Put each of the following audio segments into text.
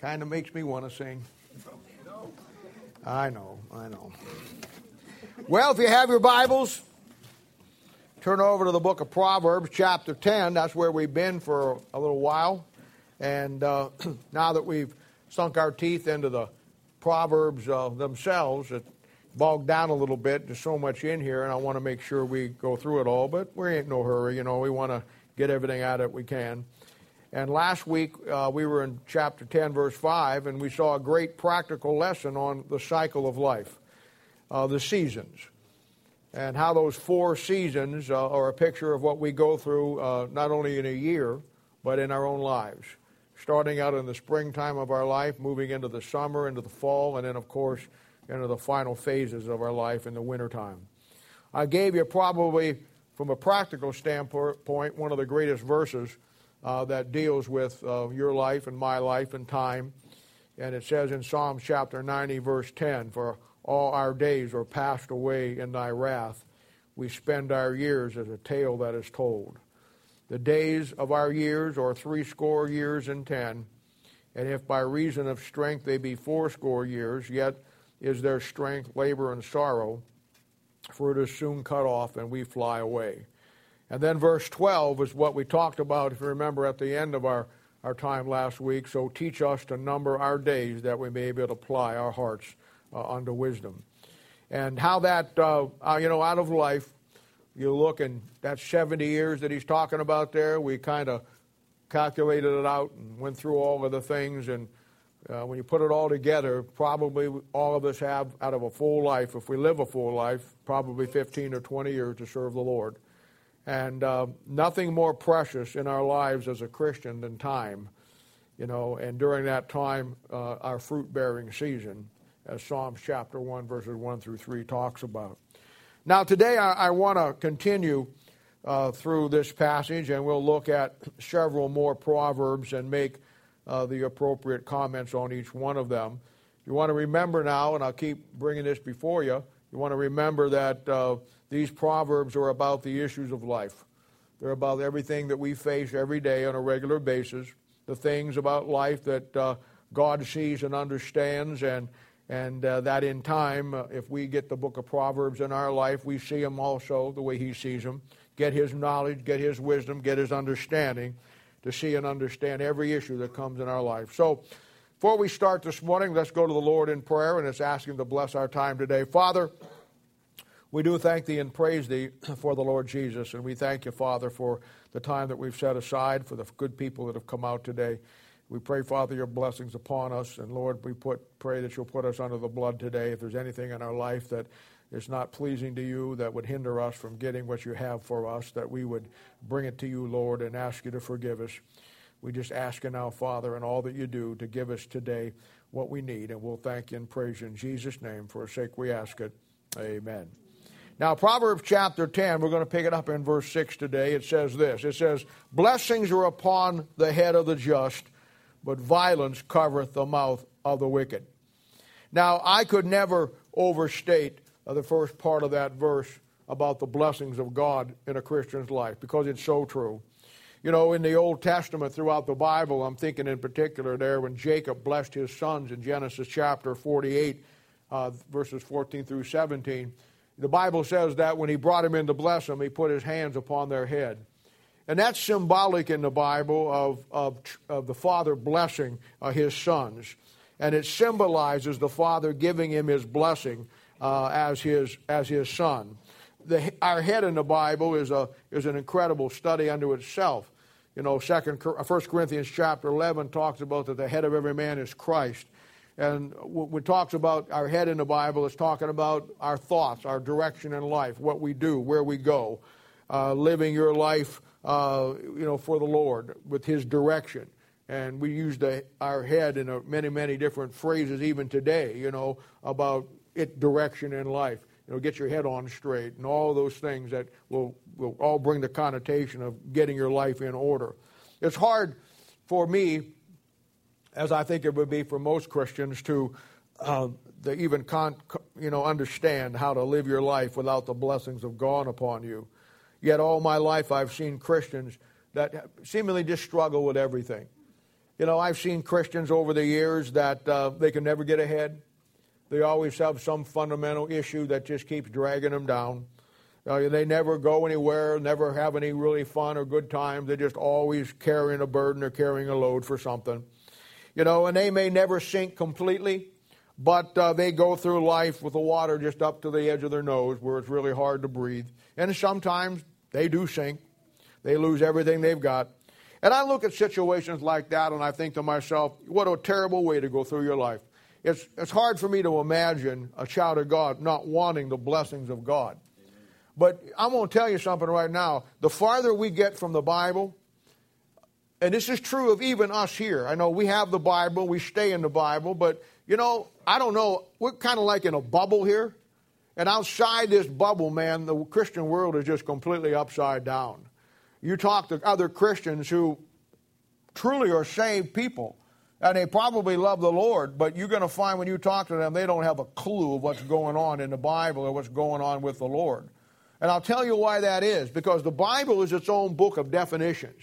Kind of makes me want to sing. I know, I know. Well, if you have your Bibles, turn over to the book of Proverbs, chapter 10. That's where we've been for a little while. And uh, now that we've sunk our teeth into the Proverbs uh, themselves, it bogged down a little bit. There's so much in here, and I want to make sure we go through it all, but we ain't no hurry. You know, we want to get everything out of it we can. And last week uh, we were in chapter 10, verse 5, and we saw a great practical lesson on the cycle of life, uh, the seasons, and how those four seasons uh, are a picture of what we go through uh, not only in a year, but in our own lives. Starting out in the springtime of our life, moving into the summer, into the fall, and then, of course, into the final phases of our life in the wintertime. I gave you probably, from a practical standpoint, one of the greatest verses uh, that deals with uh, your life and my life and time. And it says in Psalm chapter 90, verse 10 For all our days are passed away in thy wrath. We spend our years as a tale that is told. The days of our years are threescore years and ten. And if by reason of strength they be fourscore years, yet is their strength labor and sorrow, for it is soon cut off, and we fly away. And then verse 12 is what we talked about, if you remember, at the end of our, our time last week. So teach us to number our days that we may be able to apply our hearts uh, unto wisdom. And how that, uh, uh, you know, out of life, you look and that 70 years that he's talking about there, we kind of calculated it out and went through all of the things. And uh, when you put it all together, probably all of us have, out of a full life, if we live a full life, probably 15 or 20 years to serve the Lord. And uh, nothing more precious in our lives as a Christian than time. You know, and during that time, uh, our fruit bearing season, as Psalms chapter 1, verses 1 through 3 talks about. Now, today I, I want to continue uh, through this passage, and we'll look at several more proverbs and make uh, the appropriate comments on each one of them. You want to remember now, and I'll keep bringing this before you, you want to remember that uh, these proverbs are about the issues of life. They're about everything that we face every day on a regular basis, the things about life that uh, God sees and understands, and, and uh, that in time, uh, if we get the book of Proverbs in our life, we see them also the way He sees them. Get His knowledge, get His wisdom, get His understanding to see and understand every issue that comes in our life. So, before we start this morning, let's go to the Lord in prayer and let's ask Him to bless our time today. Father, we do thank Thee and praise Thee for the Lord Jesus, and we thank You, Father, for the time that we've set aside for the good people that have come out today. We pray, Father, Your blessings upon us, and Lord, we put, pray that You'll put us under the blood today. If there's anything in our life that is not pleasing to You, that would hinder us from getting what You have for us, that we would bring it to You, Lord, and ask You to forgive us. We just ask you now, Father, and all that you do to give us today what we need. And we'll thank you and praise you in Jesus' name. For a sake we ask it. Amen. Now, Proverbs chapter 10, we're going to pick it up in verse 6 today. It says this It says, Blessings are upon the head of the just, but violence covereth the mouth of the wicked. Now, I could never overstate the first part of that verse about the blessings of God in a Christian's life because it's so true. You know, in the Old Testament, throughout the Bible, I'm thinking in particular there when Jacob blessed his sons in Genesis chapter 48, uh, verses 14 through 17. The Bible says that when he brought him in to bless them, he put his hands upon their head. And that's symbolic in the Bible of, of, of the father blessing uh, his sons. And it symbolizes the father giving him his blessing uh, as, his, as his son the, our head in the Bible is, a, is an incredible study unto itself. You know, Second, 1 uh, Corinthians chapter 11 talks about that the head of every man is Christ. And when it talks about our head in the Bible, it's talking about our thoughts, our direction in life, what we do, where we go, uh, living your life, uh, you know, for the Lord with His direction. And we use the, our head in a, many, many different phrases even today, you know, about it direction in life you know, get your head on straight, and all those things that will, will all bring the connotation of getting your life in order. It's hard for me, as I think it would be for most Christians, to, uh, to even con- you know, understand how to live your life without the blessings of God upon you. Yet all my life I've seen Christians that seemingly just struggle with everything. You know, I've seen Christians over the years that uh, they can never get ahead. They always have some fundamental issue that just keeps dragging them down. Uh, they never go anywhere, never have any really fun or good times. They're just always carrying a burden or carrying a load for something. You know, and they may never sink completely, but uh, they go through life with the water just up to the edge of their nose where it's really hard to breathe. And sometimes they do sink, they lose everything they've got. And I look at situations like that and I think to myself, what a terrible way to go through your life. It's, it's hard for me to imagine a child of God not wanting the blessings of God. But I'm going to tell you something right now. The farther we get from the Bible, and this is true of even us here. I know we have the Bible, we stay in the Bible, but you know, I don't know, we're kind of like in a bubble here. And outside this bubble, man, the Christian world is just completely upside down. You talk to other Christians who truly are saved people, and they probably love the Lord, but you're going to find when you talk to them, they don't have a clue of what's going on in the Bible or what's going on with the Lord. And I'll tell you why that is because the Bible is its own book of definitions.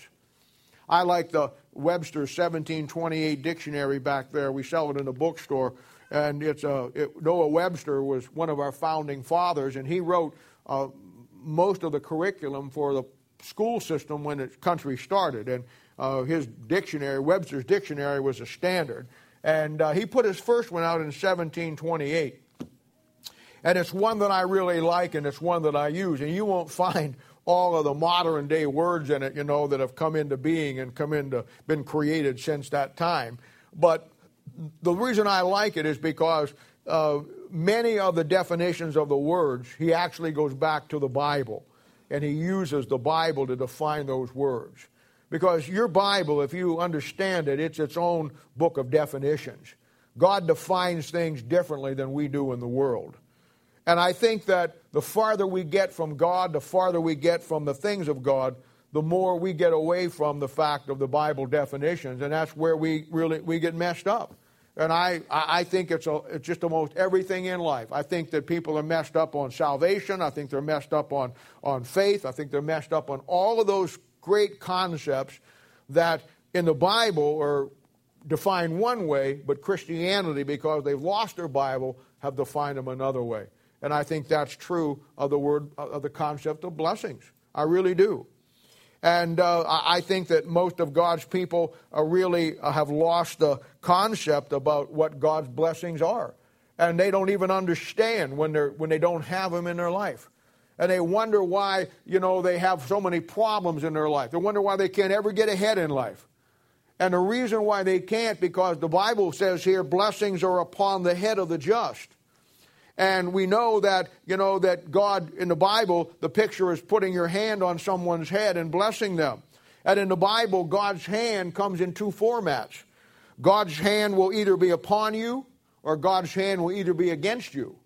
I like the Webster 1728 dictionary back there. We sell it in the bookstore. And it's a, it, Noah Webster was one of our founding fathers, and he wrote uh, most of the curriculum for the school system when the country started. And uh, his dictionary, Webster's dictionary, was a standard. And uh, he put his first one out in 1728. And it's one that I really like and it's one that I use. And you won't find all of the modern day words in it, you know, that have come into being and come into, been created since that time. But the reason I like it is because uh, many of the definitions of the words, he actually goes back to the Bible. And he uses the Bible to define those words. Because your Bible, if you understand it, it's its own book of definitions. God defines things differently than we do in the world. And I think that the farther we get from God, the farther we get from the things of God, the more we get away from the fact of the Bible definitions, and that's where we really we get messed up. And I, I think it's, a, it's just almost everything in life. I think that people are messed up on salvation. I think they're messed up on, on faith. I think they're messed up on all of those great concepts that in the Bible are defined one way, but Christianity, because they've lost their Bible, have defined them another way. And I think that's true of the word, of the concept of blessings. I really do. And uh, I think that most of God's people really uh, have lost the concept about what God's blessings are. And they don't even understand when, they're, when they don't have them in their life. And they wonder why, you know, they have so many problems in their life. They wonder why they can't ever get ahead in life. And the reason why they can't, because the Bible says here, blessings are upon the head of the just. And we know that, you know, that God in the Bible, the picture is putting your hand on someone's head and blessing them. And in the Bible, God's hand comes in two formats. God's hand will either be upon you or God's hand will either be against you.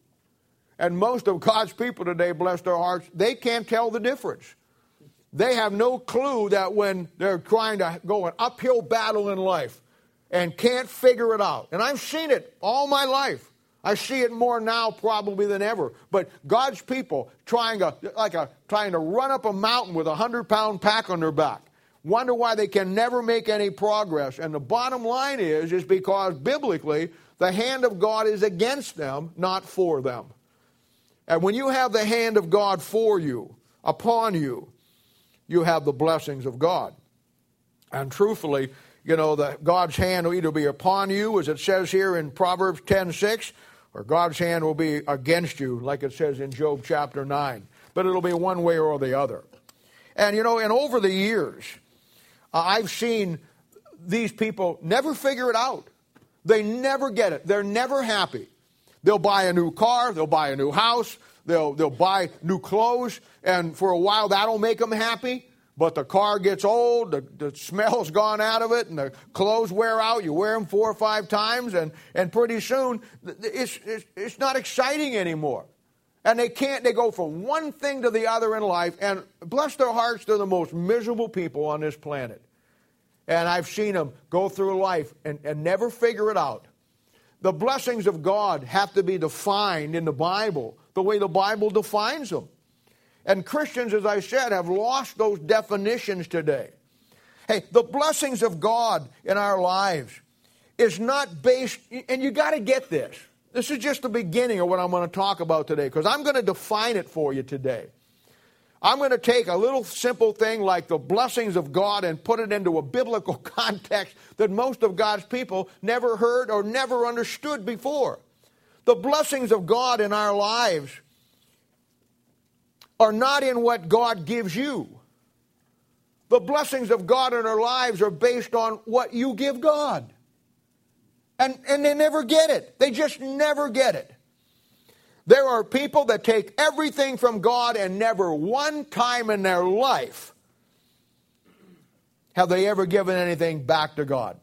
And most of God's people today, bless their hearts, they can't tell the difference. They have no clue that when they're trying to go an uphill battle in life and can't figure it out. And I've seen it all my life. I see it more now probably than ever. But God's people trying to like a trying to run up a mountain with a hundred pound pack on their back. Wonder why they can never make any progress. And the bottom line is is because biblically the hand of God is against them, not for them. And when you have the hand of God for you, upon you, you have the blessings of God. And truthfully, you know, that God's hand will either be upon you, as it says here in Proverbs 10 6, or God's hand will be against you, like it says in Job chapter 9. But it'll be one way or the other. And, you know, and over the years, I've seen these people never figure it out. They never get it. They're never happy. They'll buy a new car, they'll buy a new house, they'll, they'll buy new clothes, and for a while that'll make them happy but the car gets old, the, the smell's gone out of it, and the clothes wear out. You wear them four or five times, and, and pretty soon it's, it's, it's not exciting anymore. And they can't, they go from one thing to the other in life, and bless their hearts, they're the most miserable people on this planet. And I've seen them go through life and, and never figure it out. The blessings of God have to be defined in the Bible the way the Bible defines them. And Christians, as I said, have lost those definitions today. Hey, the blessings of God in our lives is not based, and you got to get this. This is just the beginning of what I'm going to talk about today because I'm going to define it for you today. I'm going to take a little simple thing like the blessings of God and put it into a biblical context that most of God's people never heard or never understood before. The blessings of God in our lives are not in what God gives you. The blessings of God in our lives are based on what you give God. And, and they never get it. They just never get it. There are people that take everything from God and never one time in their life have they ever given anything back to God.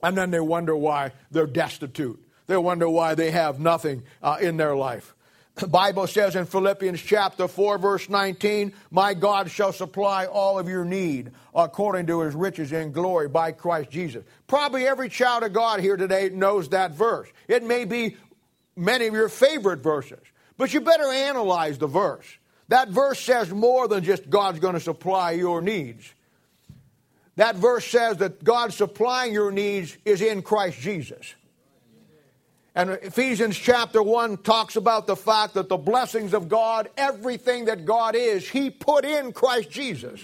And then they wonder why they're destitute. They wonder why they have nothing uh, in their life. The Bible says in Philippians chapter 4, verse 19, My God shall supply all of your need according to his riches in glory by Christ Jesus. Probably every child of God here today knows that verse. It may be many of your favorite verses. But you better analyze the verse. That verse says more than just God's going to supply your needs. That verse says that God supplying your needs is in Christ Jesus. And Ephesians chapter 1 talks about the fact that the blessings of God, everything that God is, He put in Christ Jesus.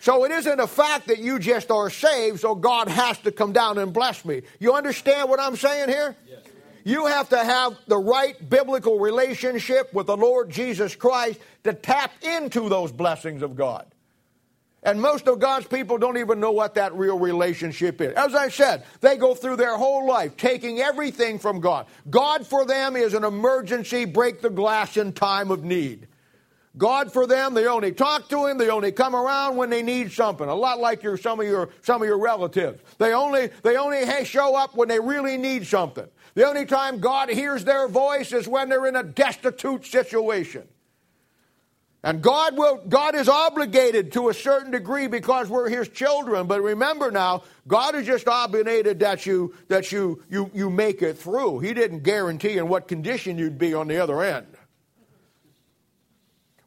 So it isn't a fact that you just are saved, so God has to come down and bless me. You understand what I'm saying here? Yes. You have to have the right biblical relationship with the Lord Jesus Christ to tap into those blessings of God. And most of God's people don't even know what that real relationship is. As I said, they go through their whole life taking everything from God. God for them is an emergency, break the glass in time of need. God for them, they only talk to him, they only come around when they need something. A lot like your some of your some of your relatives. They only they only show up when they really need something. The only time God hears their voice is when they're in a destitute situation. And God will God is obligated to a certain degree because we're his children. But remember now, God is just obligated that you that you you you make it through. He didn't guarantee in what condition you'd be on the other end.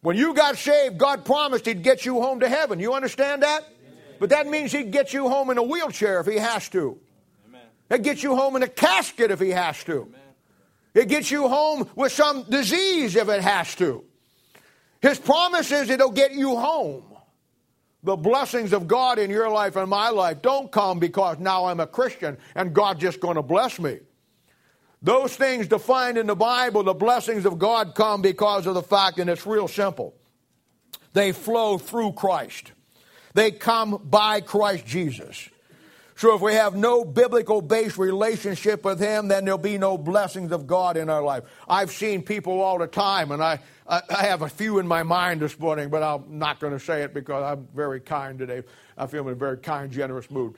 When you got saved, God promised he'd get you home to heaven. You understand that? But that means he'd get you home in a wheelchair if he has to. It gets you home in a casket if he has to. It gets you home with some disease if it has to. His promise is it'll get you home. The blessings of God in your life and my life don't come because now I'm a Christian and God's just going to bless me. Those things defined in the Bible, the blessings of God come because of the fact, and it's real simple. They flow through Christ. They come by Christ Jesus. So if we have no biblical based relationship with Him, then there'll be no blessings of God in our life. I've seen people all the time, and I, I, I have a few in my mind this morning, but I'm not going to say it because I'm very kind today. I feel in a very kind, generous mood.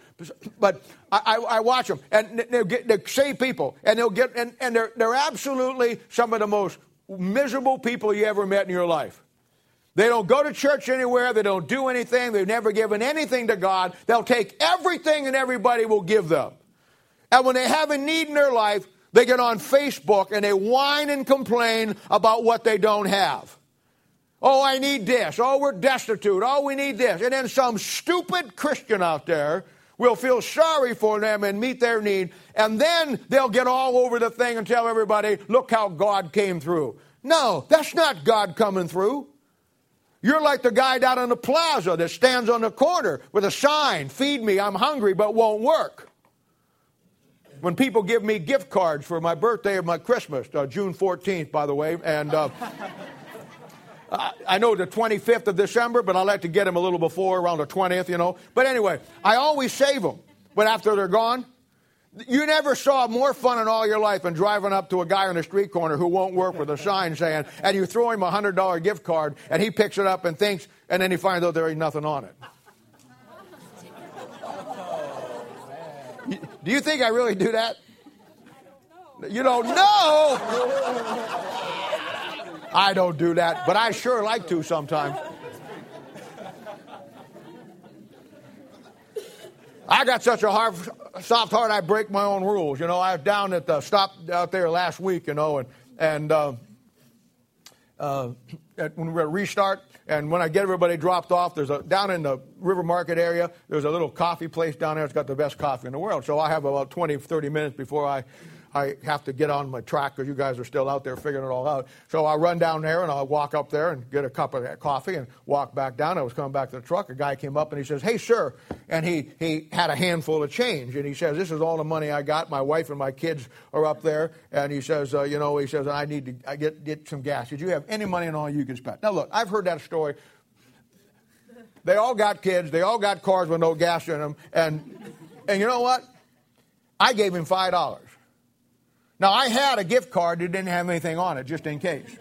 But I, I, I watch them, and they'll get they're saved people, and they'll get and, and they're they're absolutely some of the most miserable people you ever met in your life. They don't go to church anywhere. They don't do anything. They've never given anything to God. They'll take everything and everybody will give them. And when they have a need in their life, they get on Facebook and they whine and complain about what they don't have. Oh, I need this. Oh, we're destitute. Oh, we need this. And then some stupid Christian out there will feel sorry for them and meet their need. And then they'll get all over the thing and tell everybody, look how God came through. No, that's not God coming through. You're like the guy down in the plaza that stands on the corner with a sign, feed me, I'm hungry, but won't work. When people give me gift cards for my birthday or my Christmas, uh, June 14th, by the way, and uh, I know the 25th of December, but I like to get them a little before, around the 20th, you know. But anyway, I always save them. But after they're gone, you never saw more fun in all your life than driving up to a guy on a street corner who won't work with a sign saying, and you throw him a $100 gift card, and he picks it up and thinks, and then he finds out there ain't nothing on it. Do you think I really do that? You don't know. I don't do that, but I sure like to sometimes. I got such a hard, soft heart, I break my own rules. You know, I was down at the stop out there last week, you know, and, and uh, uh, at, when we're at restart, and when I get everybody dropped off, there's a down in the River Market area. There's a little coffee place down there. It's got the best coffee in the world. So I have about 20, 30 minutes before I I have to get on my track because you guys are still out there figuring it all out. So I run down there and I walk up there and get a cup of coffee and walk back down. I was coming back to the truck. A guy came up and he says, "Hey, sir," and he he had a handful of change and he says, "This is all the money I got. My wife and my kids are up there." And he says, uh, "You know," he says, "I need to I get get some gas. Did you have any money and all you can spend?" Now look, I've heard that story. They all got kids. They all got cars with no gas in them. And and you know what? I gave him five dollars. Now, I had a gift card that didn't have anything on it, just in case.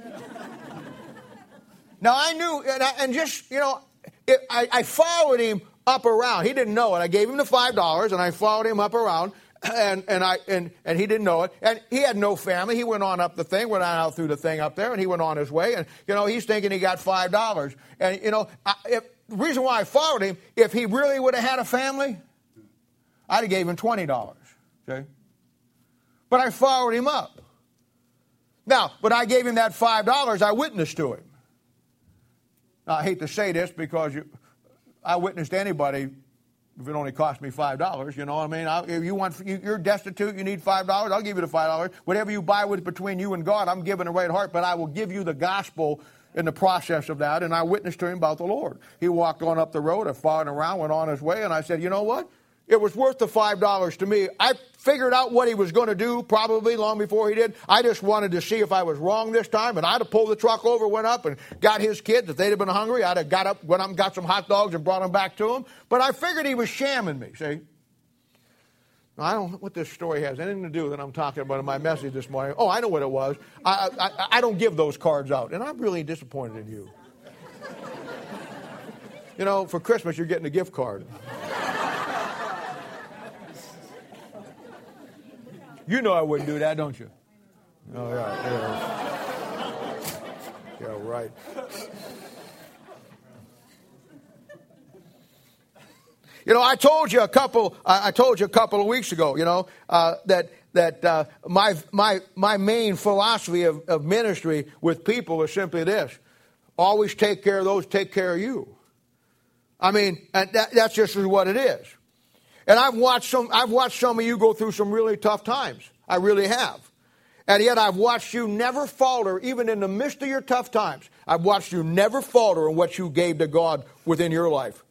now, I knew, and, I, and just, you know, it, I, I followed him up around. He didn't know it. I gave him the $5, and I followed him up around and and I and and he didn't know it, and he had no family. He went on up the thing, went on out through the thing up there, and he went on his way. And you know, he's thinking he got five dollars. And you know, I, if, the reason why I followed him, if he really would have had a family, I'd have gave him twenty dollars. Okay, but I followed him up. Now, but I gave him that $5, I witnessed to him. Now, I hate to say this because you, I witnessed anybody if it only cost me five dollars. You know what I mean? I, if you want, you, are destitute, you need five dollars. I'll give you the five dollars. Whatever you buy with between you and God, I'm giving a right heart. But I will give you the gospel in the process of that. And I witnessed to him about the Lord. He walked on up the road, I followed around, went on his way, and I said, you know what? It was worth the $5 to me. I figured out what he was going to do probably long before he did. I just wanted to see if I was wrong this time, and I'd have pulled the truck over, went up, and got his kids. If they'd have been hungry, I'd have got up, went up and got some hot dogs and brought them back to him. But I figured he was shamming me, see? I don't know what this story has anything to do that I'm talking about in my message this morning. Oh, I know what it was. I, I, I don't give those cards out, and I'm really disappointed in you. you know, for Christmas, you're getting a gift card. You know I wouldn't do that, don't you? Oh, yeah. Yeah, yeah right. You know, I told you a couple. I told you a couple of weeks ago. You know uh, that that uh, my my my main philosophy of, of ministry with people is simply this: always take care of those, take care of you. I mean, and that, that's just what it is. And I've watched some, I've watched some of you go through some really tough times. I really have. And yet I've watched you never falter, even in the midst of your tough times. I've watched you never falter in what you gave to God within your life,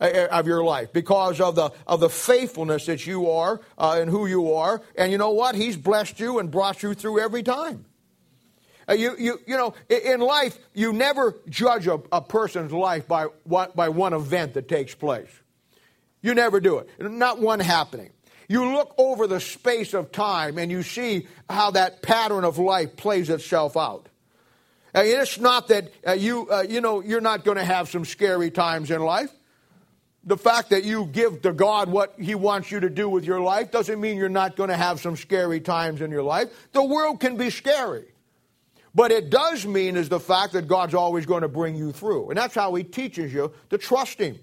uh, uh, of your life, because of the of the faithfulness that you are uh, and who you are. And you know what? He's blessed you and brought you through every time. Uh, you, you, you know, in life, you never judge a, a person's life by, what, by one event that takes place. You never do it. Not one happening. You look over the space of time and you see how that pattern of life plays itself out. And it's not that uh, you, uh, you know, you're not going to have some scary times in life. The fact that you give to God what He wants you to do with your life doesn't mean you're not going to have some scary times in your life. The world can be scary. But it does mean is the fact that God's always going to bring you through. And that's how He teaches you to trust Him.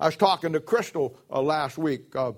I was talking to Crystal uh, last week uh,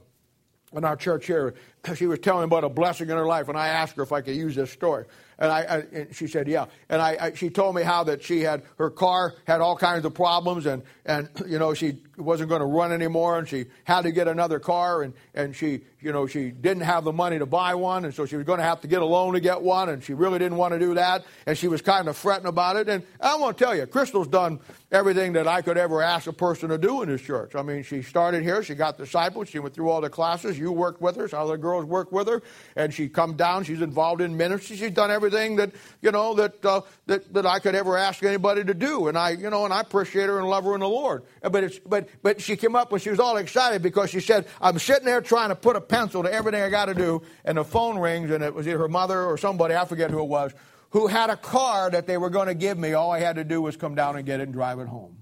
in our church here. She was telling me about a blessing in her life, and I asked her if I could use this story. And, I, I and she said, yeah. And I, I, she told me how that she had, her car had all kinds of problems, and, and you know, she wasn't going to run anymore, and she had to get another car, and, and she, you know, she didn't have the money to buy one, and so she was going to have to get a loan to get one, and she really didn't want to do that, and she was kind of fretting about it. And I want to tell you, Crystal's done everything that I could ever ask a person to do in this church. I mean, she started here, she got disciples, she went through all the classes, you worked with her, some other girls worked with her, and she come down, she's involved in ministry, she's done everything that, you know, that, uh, that, that I could ever ask anybody to do. And I, you know, and I appreciate her and love her in the Lord. But it's, but, but she came up and she was all excited because she said, I'm sitting there trying to put a pencil to everything I got to do, and the phone rings, and it was either her mother or somebody, I forget who it was, who had a car that they were going to give me. All I had to do was come down and get it and drive it home.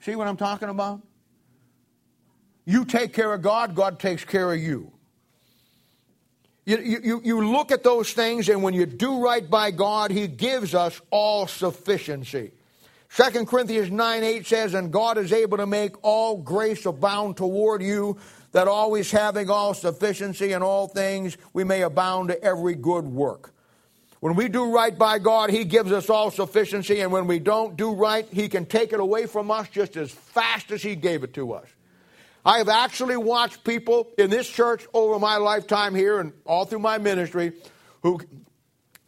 See what I'm talking about? You take care of God, God takes care of you. You, you, you look at those things, and when you do right by God, He gives us all sufficiency. 2 Corinthians 9 8 says, And God is able to make all grace abound toward you, that always having all sufficiency in all things, we may abound to every good work. When we do right by God, He gives us all sufficiency, and when we don't do right, He can take it away from us just as fast as He gave it to us. I have actually watched people in this church over my lifetime here and all through my ministry who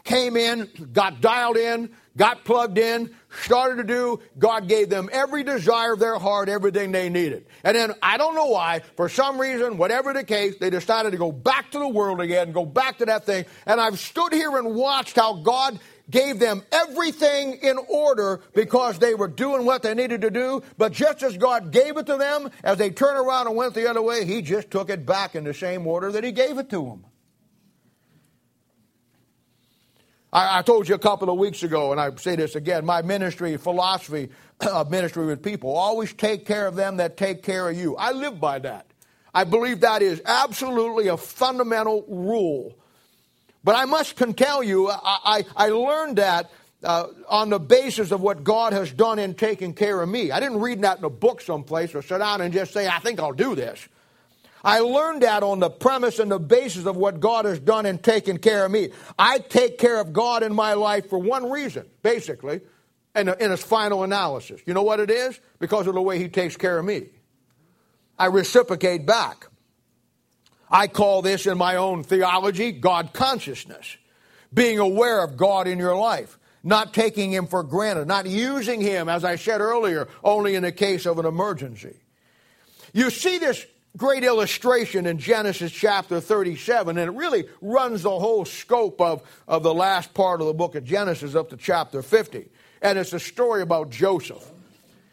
came in, got dialed in, got plugged in, started to do. God gave them every desire of their heart, everything they needed. And then I don't know why, for some reason, whatever the case, they decided to go back to the world again, go back to that thing. And I've stood here and watched how God gave them everything in order because they were doing what they needed to do. But just as God gave it to them, as they turned around and went the other way, He just took it back in the same order that He gave it to them. I, I, told you a couple of weeks ago, and I say this again my ministry philosophy of ministry with people always take care of them that take care of you. I live by that. I believe that is absolutely a fundamental rule. But I must tell you, I, I, I learned that uh, on the basis of what God has done in taking care of me. I didn't read that in a book someplace or sit down and just say, I think I'll do this. I learned that on the premise and the basis of what God has done in taking care of me. I take care of God in my life for one reason, basically, in, a, in its final analysis. You know what it is? Because of the way He takes care of me. I reciprocate back. I call this in my own theology God consciousness. Being aware of God in your life, not taking Him for granted, not using Him, as I said earlier, only in the case of an emergency. You see this great illustration in Genesis chapter 37, and it really runs the whole scope of, of the last part of the book of Genesis up to chapter 50. And it's a story about Joseph.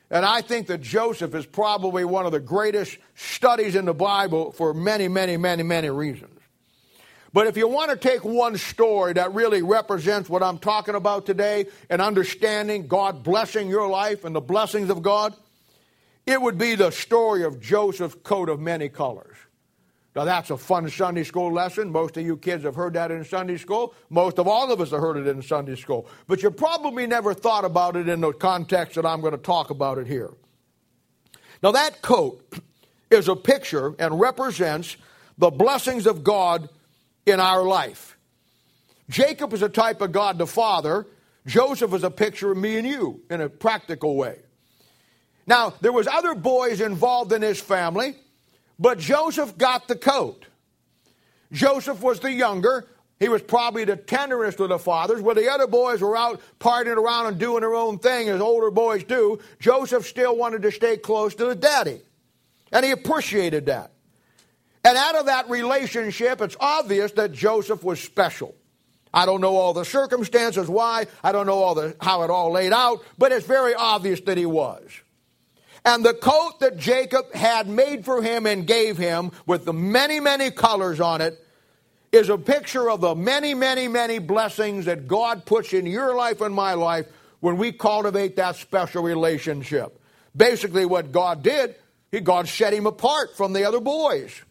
And I think that Joseph is probably one of the greatest studies in the Bible for many, many, many, many reasons. But if you want to take one story that really represents what I'm talking about today and understanding God blessing your life and the blessings of God, it would be the story of Joseph's coat of many colors. Now, that's a fun Sunday school lesson. Most of you kids have heard that in Sunday school. Most of all of us have heard it in Sunday school. But you probably never thought about it in the context that I'm going to talk about it here. Now, that coat is a picture and represents the blessings of God in our life. Jacob is a type of God the Father. Joseph is a picture of me and you in a practical way. Now, there was other boys involved in his family, but Joseph got the coat. Joseph was the younger. He was probably the tenderest of the fathers. Where the other boys were out partying around and doing their own thing, as older boys do, Joseph still wanted to stay close to his daddy. And he appreciated that. And out of that relationship, it's obvious that Joseph was special. I don't know all the circumstances why, I don't know all the, how it all laid out, but it's very obvious that he was. And the coat that Jacob had made for him and gave him with the many, many colors on it is a picture of the many, many, many blessings that God puts in your life and my life when we cultivate that special relationship. Basically, what God did, he, God set him apart from the other boys.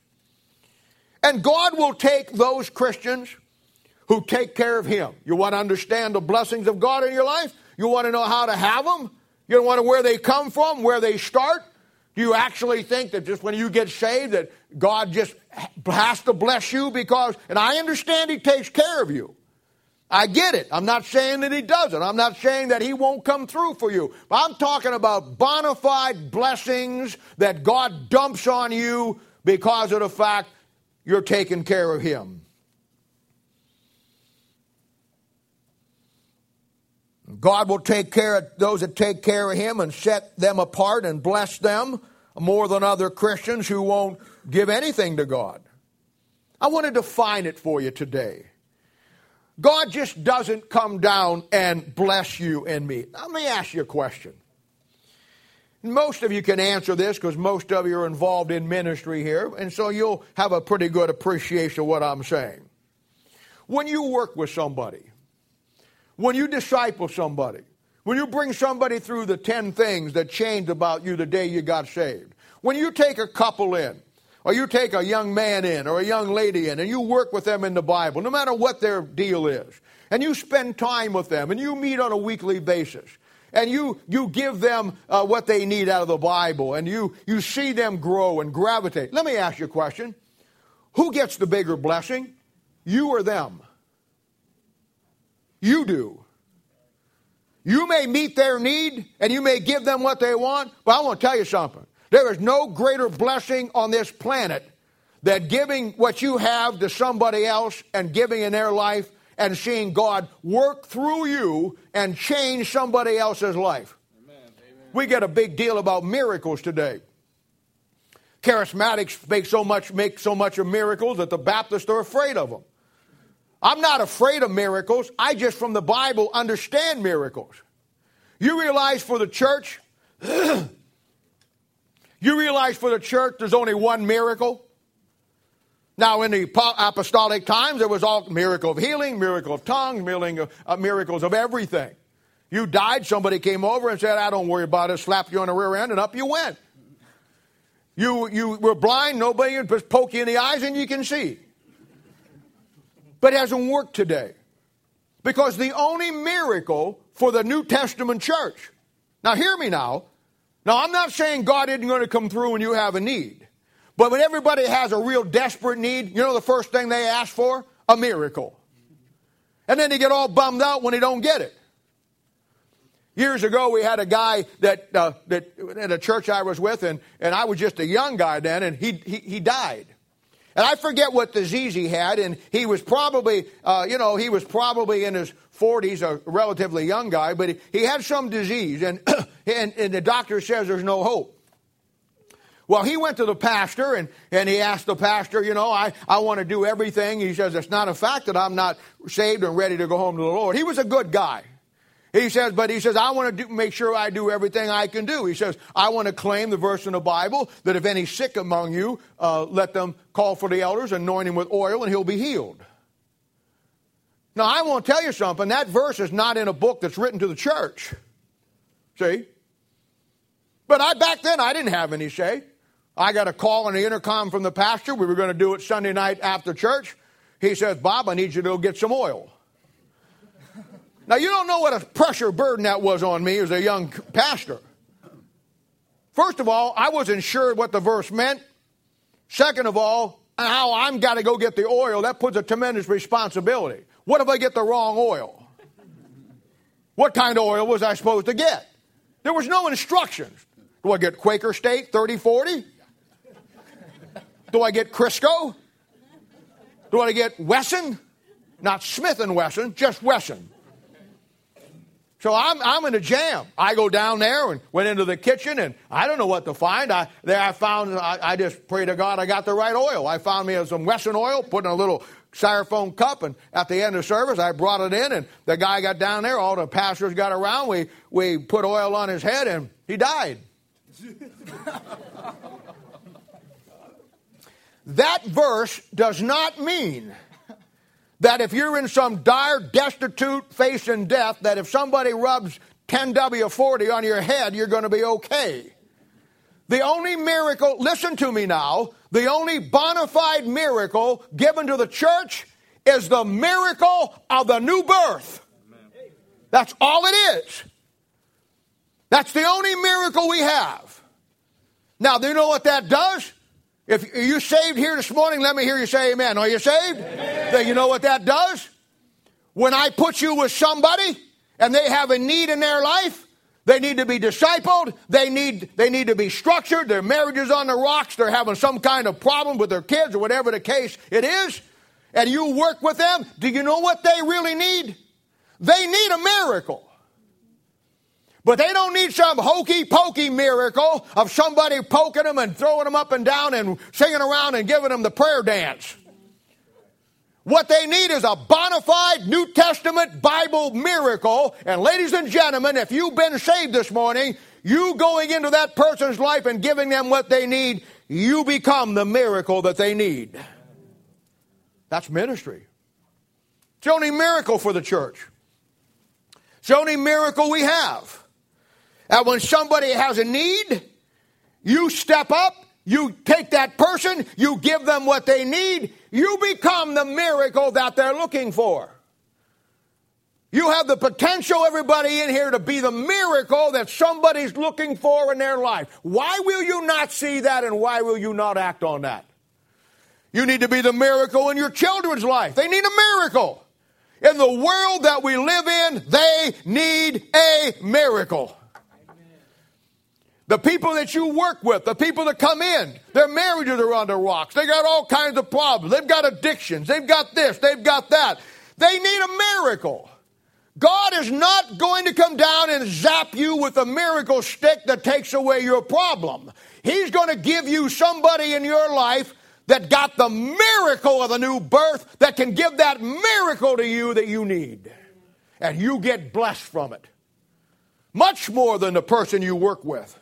And God will take those Christians who take care of him. You want to understand the blessings of God in your life? You want to know how to have them? You don't want to where they come from, where they start? Do you actually think that just when you get saved that God just has to bless you because, and I understand He takes care of you. I get it. I'm not saying that He doesn't. I'm not saying that He won't come through for you. But I'm talking about bona fide blessings that God dumps on you because of the fact you're taking care of Him. God will take care of those that take care of Him and set them apart and bless them more than other Christians who won't give anything to God. I want to define it for you today. God just doesn't come down and bless you and me. Let me ask you a question. Most of you can answer this because most of you are involved in ministry here, and so you'll have a pretty good appreciation of what I'm saying. When you work with somebody, when you disciple somebody, when you bring somebody through the 10 things that changed about you the day you got saved, when you take a couple in, or you take a young man in or a young lady in and you work with them in the Bible, no matter what their deal is, and you spend time with them and you meet on a weekly basis, and you, you give them uh, what they need out of the Bible, and you, you see them grow and gravitate. Let me ask you a question Who gets the bigger blessing? You or them? You do. You may meet their need and you may give them what they want, but I want to tell you something. There is no greater blessing on this planet than giving what you have to somebody else and giving in their life and seeing God work through you and change somebody else's life. Amen. We get a big deal about miracles today. Charismatics make so much make so much of miracles that the Baptists are afraid of them. I'm not afraid of miracles. I just from the Bible understand miracles. You realize for the church, you realize for the church there's only one miracle. Now, in the apostolic times, there was all miracle of healing, miracle of tongues, miracle uh, miracles of everything. You died, somebody came over and said, I don't worry about it, slapped you on the rear end, and up you went. You, you were blind, nobody just poke you in the eyes and you can see. But hasn't worked today. Because the only miracle for the New Testament church, now hear me now. Now, I'm not saying God isn't going to come through when you have a need. But when everybody has a real desperate need, you know the first thing they ask for? A miracle. And then they get all bummed out when they don't get it. Years ago, we had a guy that, uh, that in a church I was with, and, and I was just a young guy then, and he, he, he died. And I forget what disease he had, and he was probably, uh, you know, he was probably in his 40s, a relatively young guy, but he, he had some disease, and, and, and the doctor says there's no hope. Well, he went to the pastor and, and he asked the pastor, you know, I, I want to do everything. He says, it's not a fact that I'm not saved and ready to go home to the Lord. He was a good guy. He says, but he says, I want to do, make sure I do everything I can do. He says, I want to claim the verse in the Bible that if any sick among you, uh, let them call for the elders, anoint him with oil, and he'll be healed. Now, I want to tell you something. That verse is not in a book that's written to the church. See? But I back then I didn't have any say. I got a call on the intercom from the pastor. We were going to do it Sunday night after church. He says, Bob, I need you to go get some oil. Now, you don't know what a pressure burden that was on me as a young pastor. First of all, I wasn't sure what the verse meant. Second of all, how I'm got to go get the oil, that puts a tremendous responsibility. What if I get the wrong oil? What kind of oil was I supposed to get? There was no instructions. Do I get Quaker State 3040? Do I get Crisco? Do I get Wesson? Not Smith and Wesson, just Wesson. So I'm, I'm in a jam. I go down there and went into the kitchen and I don't know what to find. I, there I found, I, I just pray to God I got the right oil. I found me some Wesson oil, put in a little styrofoam cup, and at the end of service, I brought it in, and the guy got down there. All the pastors got around. We we put oil on his head, and he died. that verse does not mean that if you're in some dire, destitute, facing death, that if somebody rubs 10W40 on your head, you're going to be okay. The only miracle, listen to me now, the only bona fide miracle given to the church is the miracle of the new birth. That's all it is. That's the only miracle we have. Now, do you know what that does? If you saved here this morning, let me hear you say amen. Are you saved? Amen. Then you know what that does? When I put you with somebody and they have a need in their life, they need to be discipled. They need, they need to be structured. Their marriage is on the rocks. They're having some kind of problem with their kids or whatever the case it is. And you work with them. Do you know what they really need? They need a miracle. But they don't need some hokey pokey miracle of somebody poking them and throwing them up and down and singing around and giving them the prayer dance. What they need is a bona fide New Testament Bible miracle. And ladies and gentlemen, if you've been saved this morning, you going into that person's life and giving them what they need, you become the miracle that they need. That's ministry. It's the only miracle for the church. It's the only miracle we have. And when somebody has a need, you step up, you take that person, you give them what they need, you become the miracle that they're looking for. You have the potential, everybody in here, to be the miracle that somebody's looking for in their life. Why will you not see that and why will you not act on that? You need to be the miracle in your children's life. They need a miracle. In the world that we live in, they need a miracle. The people that you work with, the people that come in, their marriages are on the rocks. They got all kinds of problems. They've got addictions. They've got this. They've got that. They need a miracle. God is not going to come down and zap you with a miracle stick that takes away your problem. He's going to give you somebody in your life that got the miracle of the new birth that can give that miracle to you that you need. And you get blessed from it. Much more than the person you work with.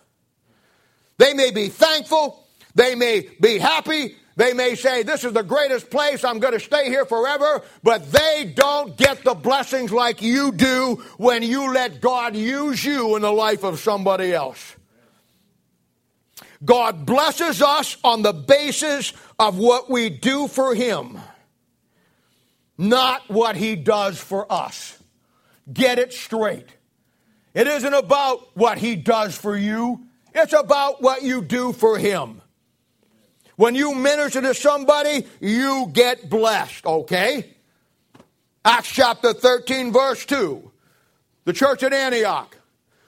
They may be thankful, they may be happy, they may say, This is the greatest place, I'm going to stay here forever, but they don't get the blessings like you do when you let God use you in the life of somebody else. God blesses us on the basis of what we do for Him, not what He does for us. Get it straight. It isn't about what He does for you, it's about what you do for Him. When you minister to somebody, you get blessed, okay? Acts chapter 13, verse 2. The church at Antioch.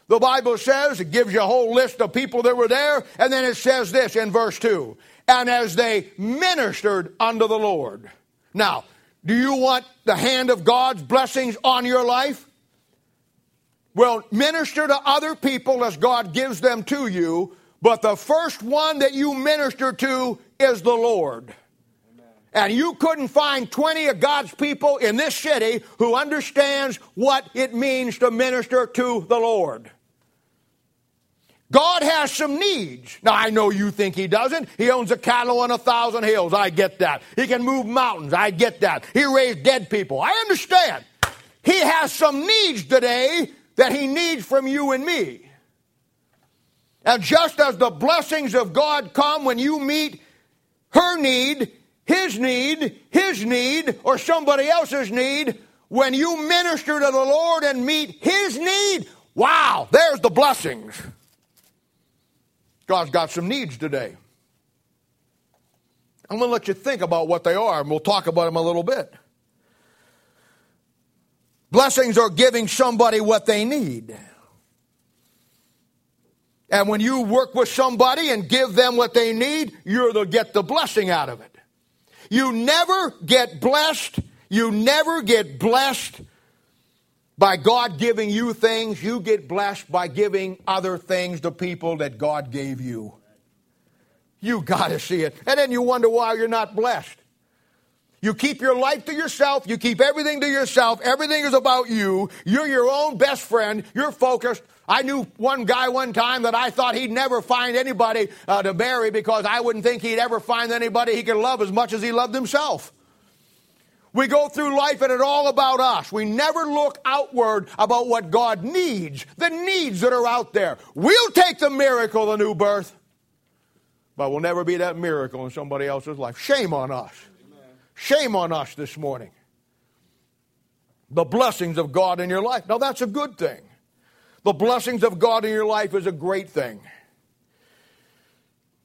The Bible says, it gives you a whole list of people that were there, and then it says this in verse 2 And as they ministered unto the Lord. Now, do you want the hand of God's blessings on your life? Well, minister to other people as God gives them to you, but the first one that you minister to is the Lord. And you couldn't find 20 of God's people in this city who understands what it means to minister to the Lord. God has some needs. Now, I know you think He doesn't. He owns a cattle on a thousand hills. I get that. He can move mountains. I get that. He raised dead people. I understand. He has some needs today that He needs from you and me. And just as the blessings of God come when you meet her need, his need, his need, or somebody else's need, when you minister to the Lord and meet his need, wow, there's the blessings. God's got some needs today. I'm going to let you think about what they are, and we'll talk about them a little bit. Blessings are giving somebody what they need. And when you work with somebody and give them what they need, you're to get the blessing out of it. You never get blessed. You never get blessed by God giving you things. You get blessed by giving other things to people that God gave you. You got to see it. And then you wonder why you're not blessed. You keep your life to yourself. You keep everything to yourself. Everything is about you. You're your own best friend. You're focused. I knew one guy one time that I thought he'd never find anybody uh, to marry because I wouldn't think he'd ever find anybody he could love as much as he loved himself. We go through life and it's all about us. We never look outward about what God needs, the needs that are out there. We'll take the miracle, of the new birth, but we'll never be that miracle in somebody else's life. Shame on us. Shame on us this morning. The blessings of God in your life. Now, that's a good thing. The blessings of God in your life is a great thing.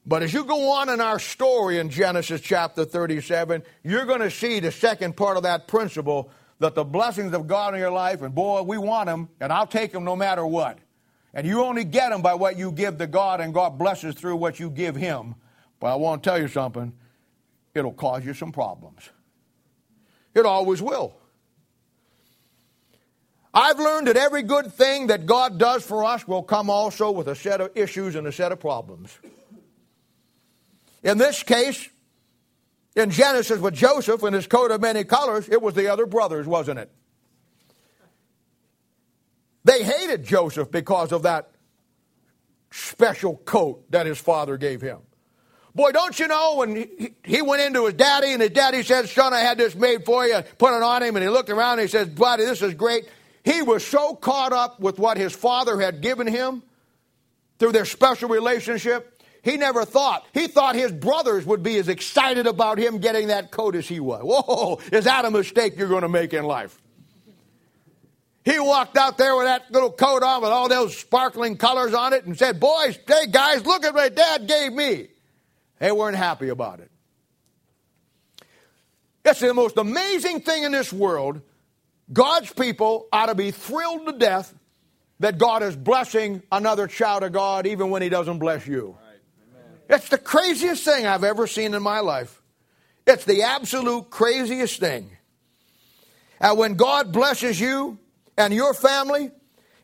But as you go on in our story in Genesis chapter 37, you're going to see the second part of that principle that the blessings of God in your life, and boy, we want them, and I'll take them no matter what. And you only get them by what you give to God, and God blesses through what you give Him. But I want to tell you something it'll cause you some problems. It always will. I've learned that every good thing that God does for us will come also with a set of issues and a set of problems. In this case, in Genesis with Joseph and his coat of many colors, it was the other brothers, wasn't it? They hated Joseph because of that special coat that his father gave him. Boy, don't you know when he went into his daddy and his daddy said, Son, I had this made for you, put it on him, and he looked around and he said, Buddy, this is great. He was so caught up with what his father had given him through their special relationship, he never thought. He thought his brothers would be as excited about him getting that coat as he was. Whoa, is that a mistake you're going to make in life? He walked out there with that little coat on with all those sparkling colors on it and said, Boys, hey guys, look at what dad gave me. They weren't happy about it. It's the most amazing thing in this world God's people ought to be thrilled to death that God is blessing another child of God even when He doesn't bless you. It's the craziest thing I've ever seen in my life. It's the absolute craziest thing. And when God blesses you and your family,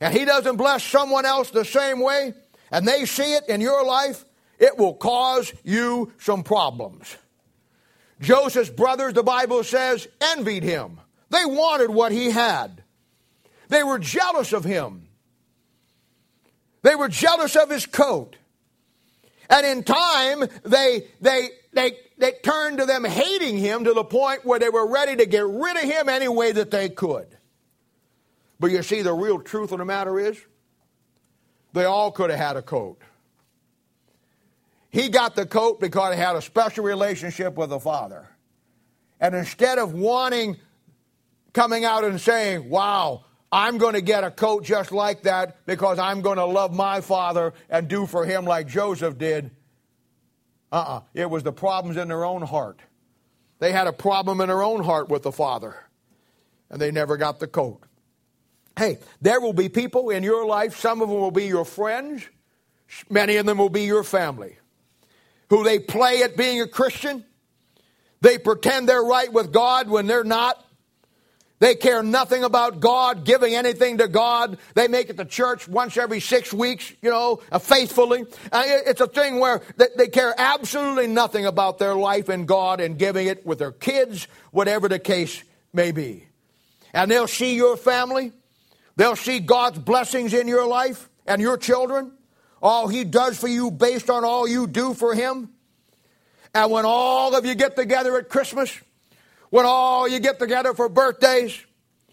and He doesn't bless someone else the same way, and they see it in your life, it will cause you some problems. Joseph's brothers, the Bible says, envied him. They wanted what he had. They were jealous of him. They were jealous of his coat. And in time, they, they, they, they turned to them hating him to the point where they were ready to get rid of him any way that they could. But you see, the real truth of the matter is, they all could have had a coat. He got the coat because he had a special relationship with the Father. And instead of wanting, coming out and saying, wow, I'm going to get a coat just like that because I'm going to love my father and do for him like Joseph did. Uh uh-uh. uh It was the problems in their own heart. They had a problem in their own heart with the father, and they never got the coat. Hey, there will be people in your life, some of them will be your friends, many of them will be your family, who they play at being a Christian. They pretend they're right with God when they're not. They care nothing about God, giving anything to God. They make it to church once every six weeks, you know, uh, faithfully. Uh, it's a thing where they care absolutely nothing about their life in God and giving it with their kids, whatever the case may be. And they'll see your family. They'll see God's blessings in your life and your children. All He does for you based on all you do for Him. And when all of you get together at Christmas, when all you get together for birthdays,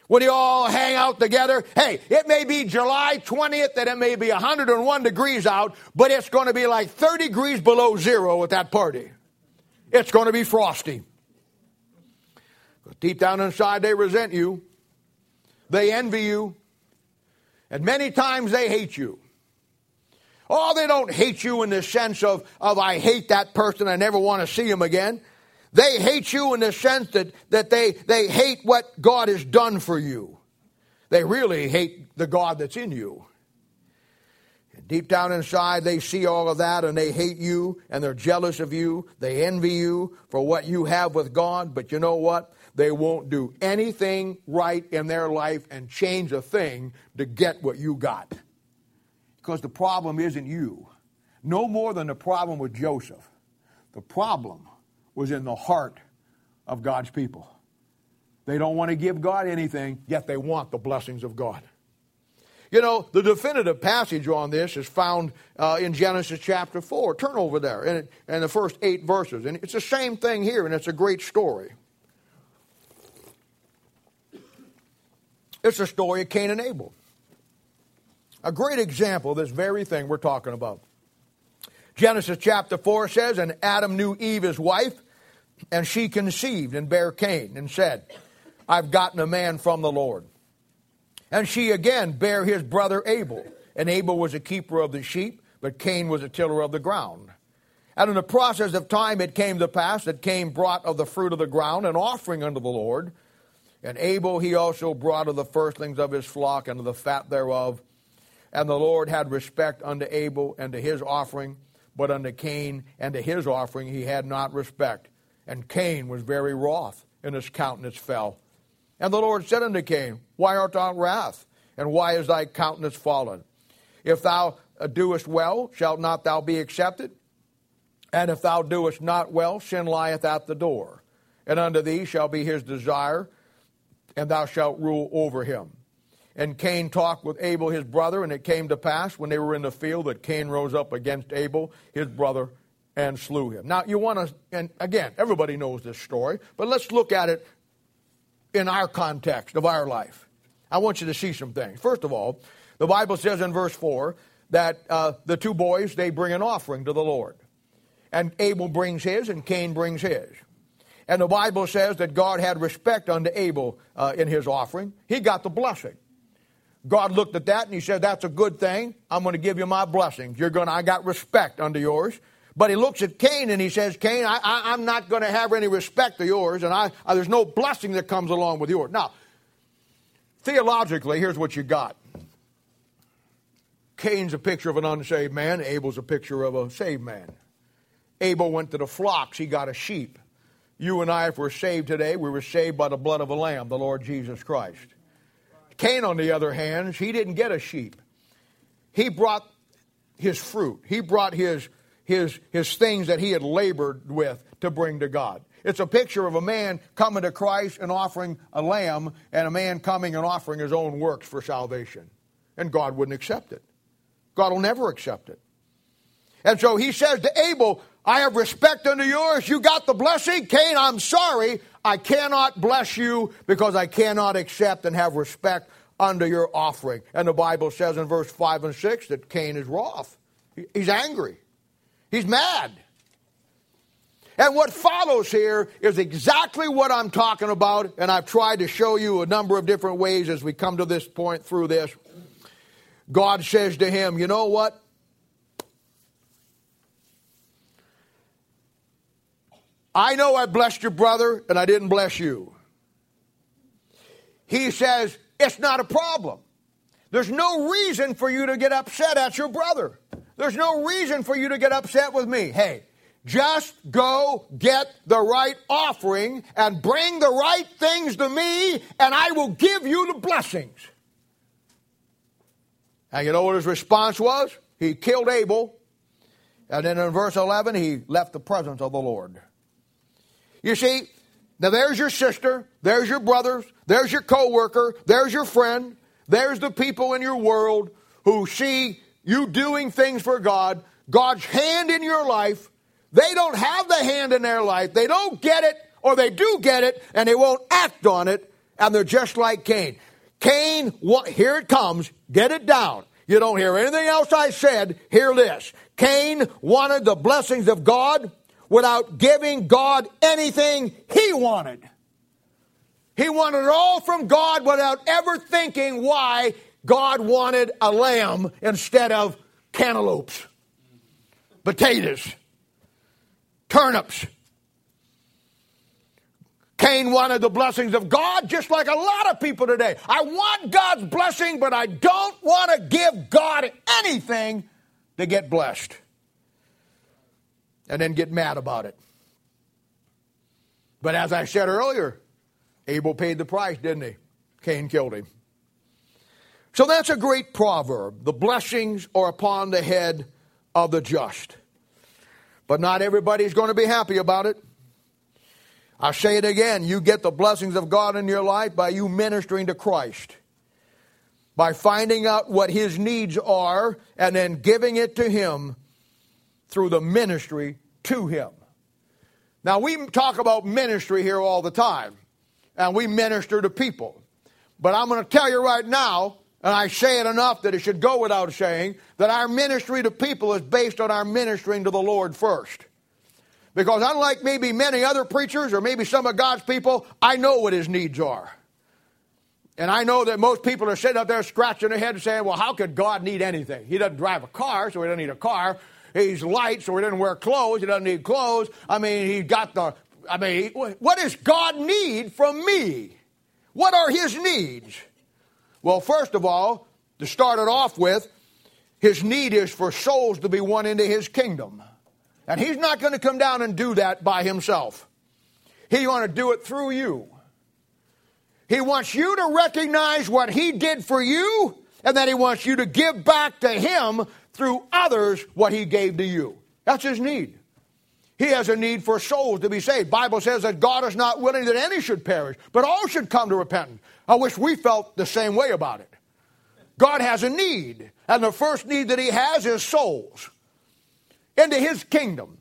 when you all hang out together. Hey, it may be July 20th and it may be 101 degrees out, but it's going to be like 30 degrees below zero at that party. It's going to be frosty. But deep down inside, they resent you, they envy you, and many times they hate you. Oh, they don't hate you in the sense of, of I hate that person, I never want to see him again. They hate you in the sense that, that they, they hate what God has done for you. They really hate the God that's in you. And deep down inside, they see all of that and they hate you and they're jealous of you. They envy you for what you have with God. But you know what? They won't do anything right in their life and change a thing to get what you got. Because the problem isn't you. No more than the problem with Joseph. The problem was in the heart of God's people. They don't want to give God anything, yet they want the blessings of God. You know, the definitive passage on this is found uh, in Genesis chapter 4. Turn over there in, in the first eight verses. And it's the same thing here, and it's a great story. It's the story of Cain and Abel. A great example of this very thing we're talking about. Genesis chapter 4 says, And Adam knew Eve, his wife, and she conceived and bare Cain and said, I've gotten a man from the Lord. And she again bare his brother Abel. And Abel was a keeper of the sheep, but Cain was a tiller of the ground. And in the process of time it came to pass that Cain brought of the fruit of the ground an offering unto the Lord. And Abel he also brought of the firstlings of his flock and of the fat thereof. And the Lord had respect unto Abel and to his offering, but unto Cain and to his offering he had not respect. And Cain was very wroth, and his countenance fell. And the Lord said unto Cain, Why art thou wrath? And why is thy countenance fallen? If thou uh, doest well, shalt not thou be accepted? And if thou doest not well, sin lieth at the door. And unto thee shall be his desire, and thou shalt rule over him. And Cain talked with Abel his brother, and it came to pass when they were in the field that Cain rose up against Abel his brother and slew him. Now, you want to, and again, everybody knows this story, but let's look at it in our context of our life. I want you to see some things. First of all, the Bible says in verse 4 that uh, the two boys, they bring an offering to the Lord. And Abel brings his, and Cain brings his. And the Bible says that God had respect unto Abel uh, in his offering. He got the blessing. God looked at that and he said, That's a good thing. I'm going to give you my blessings. You're going to, I got respect under yours. But he looks at Cain and he says, Cain, I, I'm not going to have any respect to yours, and I, I, there's no blessing that comes along with yours. Now, Theologically, here's what you got Cain's a picture of an unsaved man, Abel's a picture of a saved man. Abel went to the flocks, he got a sheep. You and I, if we're saved today, we were saved by the blood of a lamb, the Lord Jesus Christ. Cain, on the other hand, he didn't get a sheep. He brought his fruit. He brought his, his, his things that he had labored with to bring to God. It's a picture of a man coming to Christ and offering a lamb, and a man coming and offering his own works for salvation. And God wouldn't accept it. God will never accept it. And so he says to Abel, I have respect unto yours. You got the blessing. Cain, I'm sorry. I cannot bless you because I cannot accept and have respect under your offering. And the Bible says in verse 5 and 6 that Cain is wroth. He's angry. He's mad. And what follows here is exactly what I'm talking about, and I've tried to show you a number of different ways as we come to this point through this. God says to him, You know what? I know I blessed your brother and I didn't bless you. He says, It's not a problem. There's no reason for you to get upset at your brother. There's no reason for you to get upset with me. Hey, just go get the right offering and bring the right things to me, and I will give you the blessings. And you know what his response was? He killed Abel, and then in verse 11, he left the presence of the Lord. You see, now there's your sister, there's your brothers, there's your coworker, there's your friend, there's the people in your world who see you doing things for God, God's hand in your life. They don't have the hand in their life. They don't get it, or they do get it, and they won't act on it, and they're just like Cain. Cain, here it comes, get it down. You don't hear anything else I said, hear this. Cain wanted the blessings of God without giving God anything he wanted. He wanted it all from God without ever thinking why God wanted a lamb instead of cantaloupes, potatoes, turnips. Cain wanted the blessings of God just like a lot of people today. I want God's blessing, but I don't want to give God anything to get blessed and then get mad about it. But as I said earlier, Abel paid the price, didn't he? Cain killed him. So that's a great proverb. The blessings are upon the head of the just. But not everybody's going to be happy about it. I say it again you get the blessings of God in your life by you ministering to Christ, by finding out what His needs are and then giving it to Him through the ministry to Him. Now, we talk about ministry here all the time, and we minister to people. But I'm going to tell you right now, and I say it enough that it should go without saying, that our ministry to people is based on our ministering to the Lord first. Because unlike maybe many other preachers or maybe some of God's people, I know what his needs are. And I know that most people are sitting up there scratching their head and saying, well, how could God need anything? He doesn't drive a car, so he doesn't need a car. He's light, so he doesn't wear clothes. He doesn't need clothes. I mean, he got the, I mean, what does God need from me? What are his needs? Well, first of all, to start it off with, his need is for souls to be won into his kingdom. And he's not going to come down and do that by himself. He's going to do it through you. He wants you to recognize what he did for you, and that he wants you to give back to him through others what he gave to you. That's his need. He has a need for souls to be saved. Bible says that God is not willing that any should perish, but all should come to repentance. I wish we felt the same way about it. God has a need, and the first need that he has is souls into his kingdom.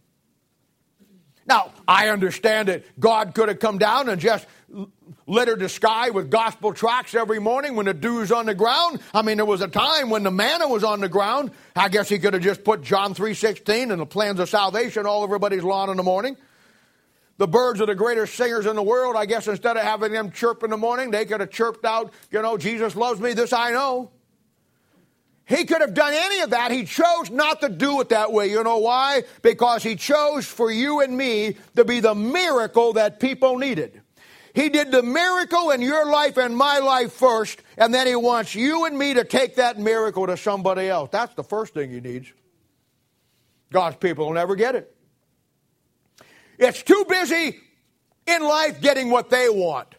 Now, I understand that God could have come down and just littered the sky with gospel tracts every morning when the dew dew's on the ground. I mean, there was a time when the manna was on the ground. I guess he could have just put John 3.16 and the plans of salvation all over everybody's lawn in the morning. The birds are the greatest singers in the world. I guess instead of having them chirp in the morning, they could have chirped out, you know, Jesus loves me, this I know. He could have done any of that. He chose not to do it that way. You know why? Because he chose for you and me to be the miracle that people needed. He did the miracle in your life and my life first, and then He wants you and me to take that miracle to somebody else. That's the first thing He needs. God's people will never get it. It's too busy in life getting what they want.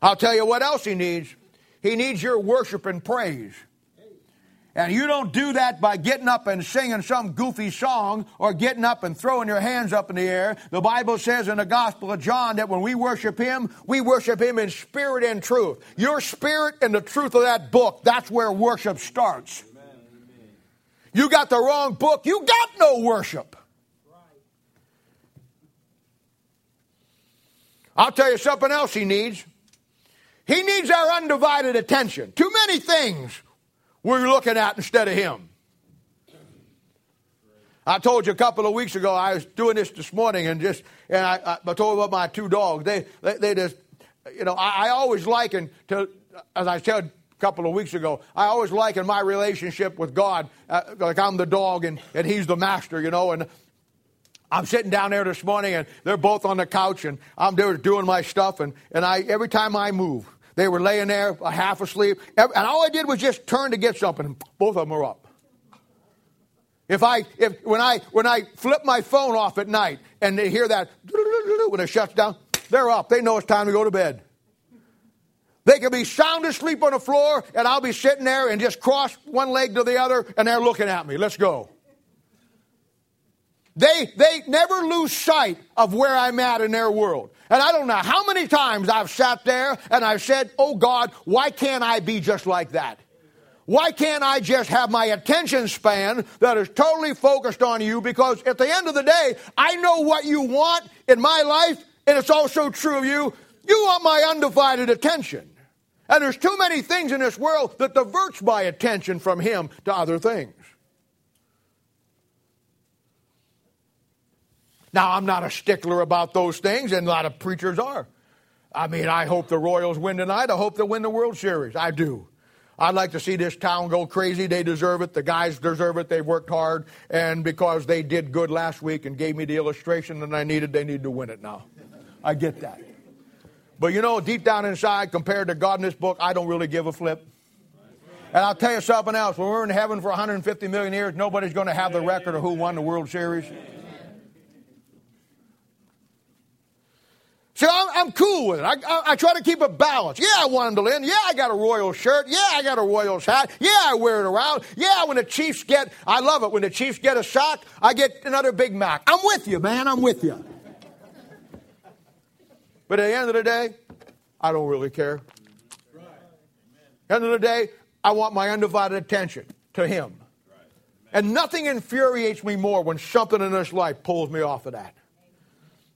I'll tell you what else He needs. He needs your worship and praise. And you don't do that by getting up and singing some goofy song or getting up and throwing your hands up in the air. The Bible says in the Gospel of John that when we worship Him, we worship Him in spirit and truth. Your spirit and the truth of that book, that's where worship starts. You got the wrong book, you got no worship. I'll tell you something else He needs. He needs our undivided attention. Too many things we're looking at instead of him. I told you a couple of weeks ago, I was doing this this morning, and just and I, I told about my two dogs. They they, they just, you know, I, I, always liken to, as I said a couple of weeks ago, I always liken my relationship with God uh, like I'm the dog and and He's the master, you know, and. I'm sitting down there this morning and they're both on the couch and I'm there doing my stuff and, and I every time I move, they were laying there, half asleep, and all I did was just turn to get something, both of them were up. If I, if when I when I flip my phone off at night and they hear that when it shuts down, they're up. They know it's time to go to bed. They could be sound asleep on the floor, and I'll be sitting there and just cross one leg to the other, and they're looking at me. Let's go. They, they never lose sight of where I'm at in their world. And I don't know how many times I've sat there and I've said, Oh God, why can't I be just like that? Why can't I just have my attention span that is totally focused on you? Because at the end of the day, I know what you want in my life, and it's also true of you. You want my undivided attention. And there's too many things in this world that diverts my attention from Him to other things. Now, I'm not a stickler about those things, and a lot of preachers are. I mean, I hope the Royals win tonight. I hope they win the World Series. I do. I'd like to see this town go crazy. They deserve it. The guys deserve it. They've worked hard. And because they did good last week and gave me the illustration that I needed, they need to win it now. I get that. But you know, deep down inside, compared to God in this book, I don't really give a flip. And I'll tell you something else. When we're in heaven for 150 million years, nobody's going to have the record of who won the World Series. See, I'm, I'm cool with it. I, I, I, try to keep a balance. Yeah, I want them to win. Yeah, I got a royal shirt. Yeah, I got a Royals hat. Yeah, I wear it around. Yeah, when the Chiefs get, I love it. When the Chiefs get a sock, I get another Big Mac. I'm with you, man. I'm with you. But at the end of the day, I don't really care. End of the day, I want my undivided attention to Him. And nothing infuriates me more when something in this life pulls me off of that.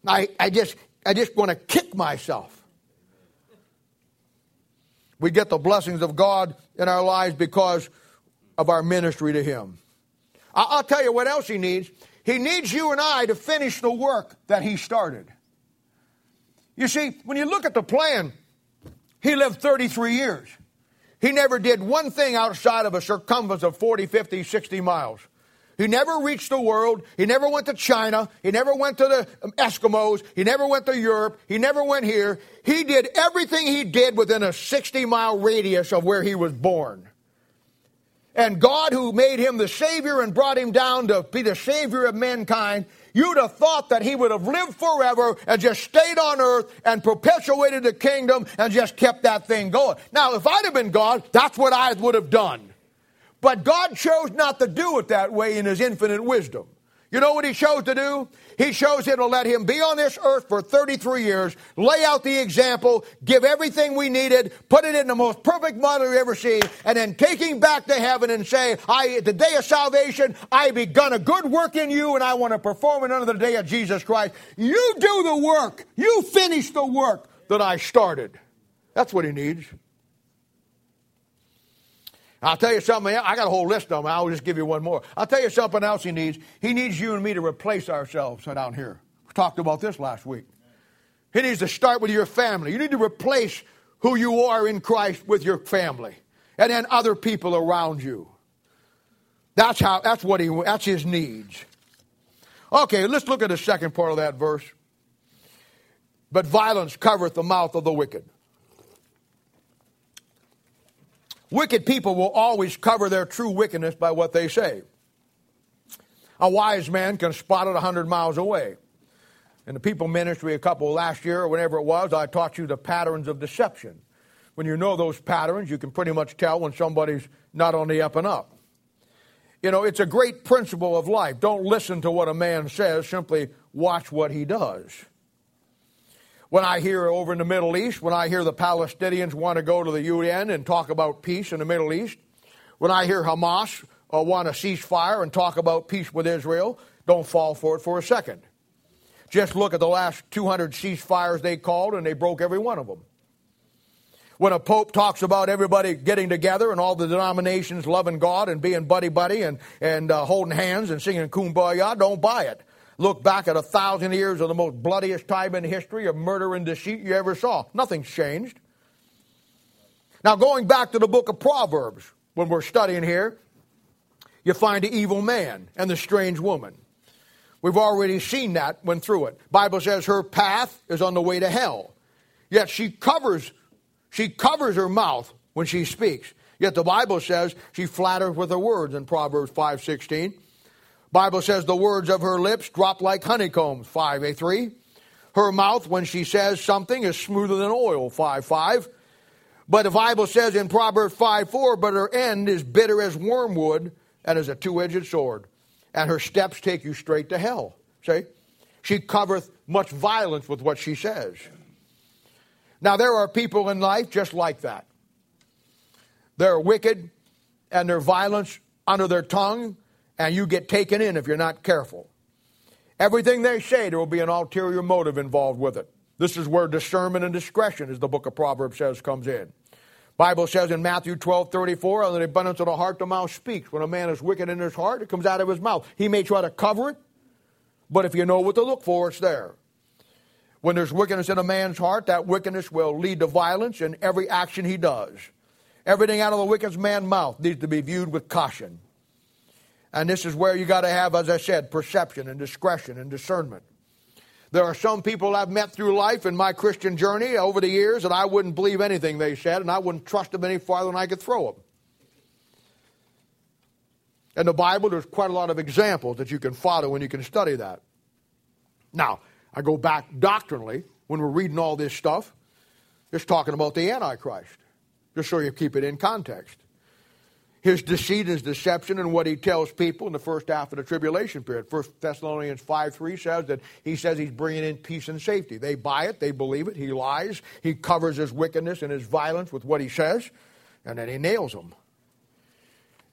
I, I just, I just want to kick myself. We get the blessings of God in our lives because of our ministry to Him. I'll tell you what else He needs. He needs you and I to finish the work that He started. You see, when you look at the plan, He lived 33 years. He never did one thing outside of a circumference of 40, 50, 60 miles. He never reached the world. He never went to China. He never went to the Eskimos. He never went to Europe. He never went here. He did everything he did within a 60 mile radius of where he was born. And God, who made him the Savior and brought him down to be the Savior of mankind, you'd have thought that he would have lived forever and just stayed on earth and perpetuated the kingdom and just kept that thing going. Now, if I'd have been God, that's what I would have done. But God chose not to do it that way in His infinite wisdom. You know what He chose to do? He chose to let Him be on this earth for 33 years, lay out the example, give everything we needed, put it in the most perfect model we ever seen, and then take Him back to heaven and say, I, the day of salvation, I begun a good work in you and I want to perform it under the day of Jesus Christ. You do the work. You finish the work that I started. That's what He needs. I'll tell you something. Else. I got a whole list of them. I'll just give you one more. I'll tell you something else he needs. He needs you and me to replace ourselves down here. We talked about this last week. He needs to start with your family. You need to replace who you are in Christ with your family, and then other people around you. That's how. That's what he. That's his needs. Okay, let's look at the second part of that verse. but violence covereth the mouth of the wicked. Wicked people will always cover their true wickedness by what they say. A wise man can spot it a hundred miles away. In the people ministry a couple last year or whenever it was, I taught you the patterns of deception. When you know those patterns, you can pretty much tell when somebody's not on the up and up. You know, it's a great principle of life. Don't listen to what a man says, simply watch what he does. When I hear over in the Middle East, when I hear the Palestinians want to go to the UN and talk about peace in the Middle East, when I hear Hamas uh, want a ceasefire and talk about peace with Israel, don't fall for it for a second. Just look at the last 200 ceasefires they called, and they broke every one of them. When a pope talks about everybody getting together and all the denominations loving God and being buddy buddy and, and uh, holding hands and singing kumbaya, don't buy it. Look back at a thousand years of the most bloodiest time in history of murder and deceit you ever saw. Nothing's changed. Now, going back to the book of Proverbs, when we're studying here, you find the evil man and the strange woman. We've already seen that, when through it. Bible says her path is on the way to hell. Yet she covers, she covers her mouth when she speaks. Yet the Bible says she flatters with her words in Proverbs 5.16. Bible says the words of her lips drop like honeycombs, 5a3. Her mouth, when she says something, is smoother than oil, 5.5. But the Bible says in Proverbs 5.4, but her end is bitter as wormwood and as a two-edged sword and her steps take you straight to hell. See? She covereth much violence with what she says. Now, there are people in life just like that. They're wicked and their violence under their tongue, and you get taken in if you're not careful. Everything they say, there will be an ulterior motive involved with it. This is where discernment and discretion, as the book of Proverbs says, comes in. Bible says in Matthew 12, 34, on the abundance of the heart the mouth speaks. When a man is wicked in his heart, it comes out of his mouth. He may try to cover it, but if you know what to look for, it's there. When there's wickedness in a man's heart, that wickedness will lead to violence in every action he does. Everything out of the wicked man's mouth needs to be viewed with caution. And this is where you got to have, as I said, perception and discretion and discernment. There are some people I've met through life in my Christian journey over the years that I wouldn't believe anything they said, and I wouldn't trust them any farther than I could throw them. In the Bible, there's quite a lot of examples that you can follow when you can study that. Now, I go back doctrinally when we're reading all this stuff. It's talking about the Antichrist, just so you keep it in context his deceit, his deception, and what he tells people in the first half of the tribulation period. First Thessalonians 5 3 says that he says he's bringing in peace and safety. They buy it, they believe it, he lies, he covers his wickedness and his violence with what he says, and then he nails them.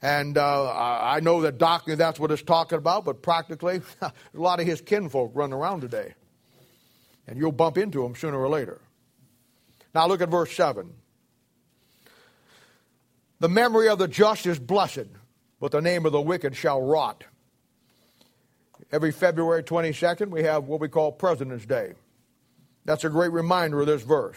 And uh, I know that doctrinally that's what it's talking about, but practically, a lot of his kinfolk run around today. And you'll bump into them sooner or later. Now look at verse 7. The memory of the just is blessed, but the name of the wicked shall rot. Every February 22nd, we have what we call President's Day. That's a great reminder of this verse.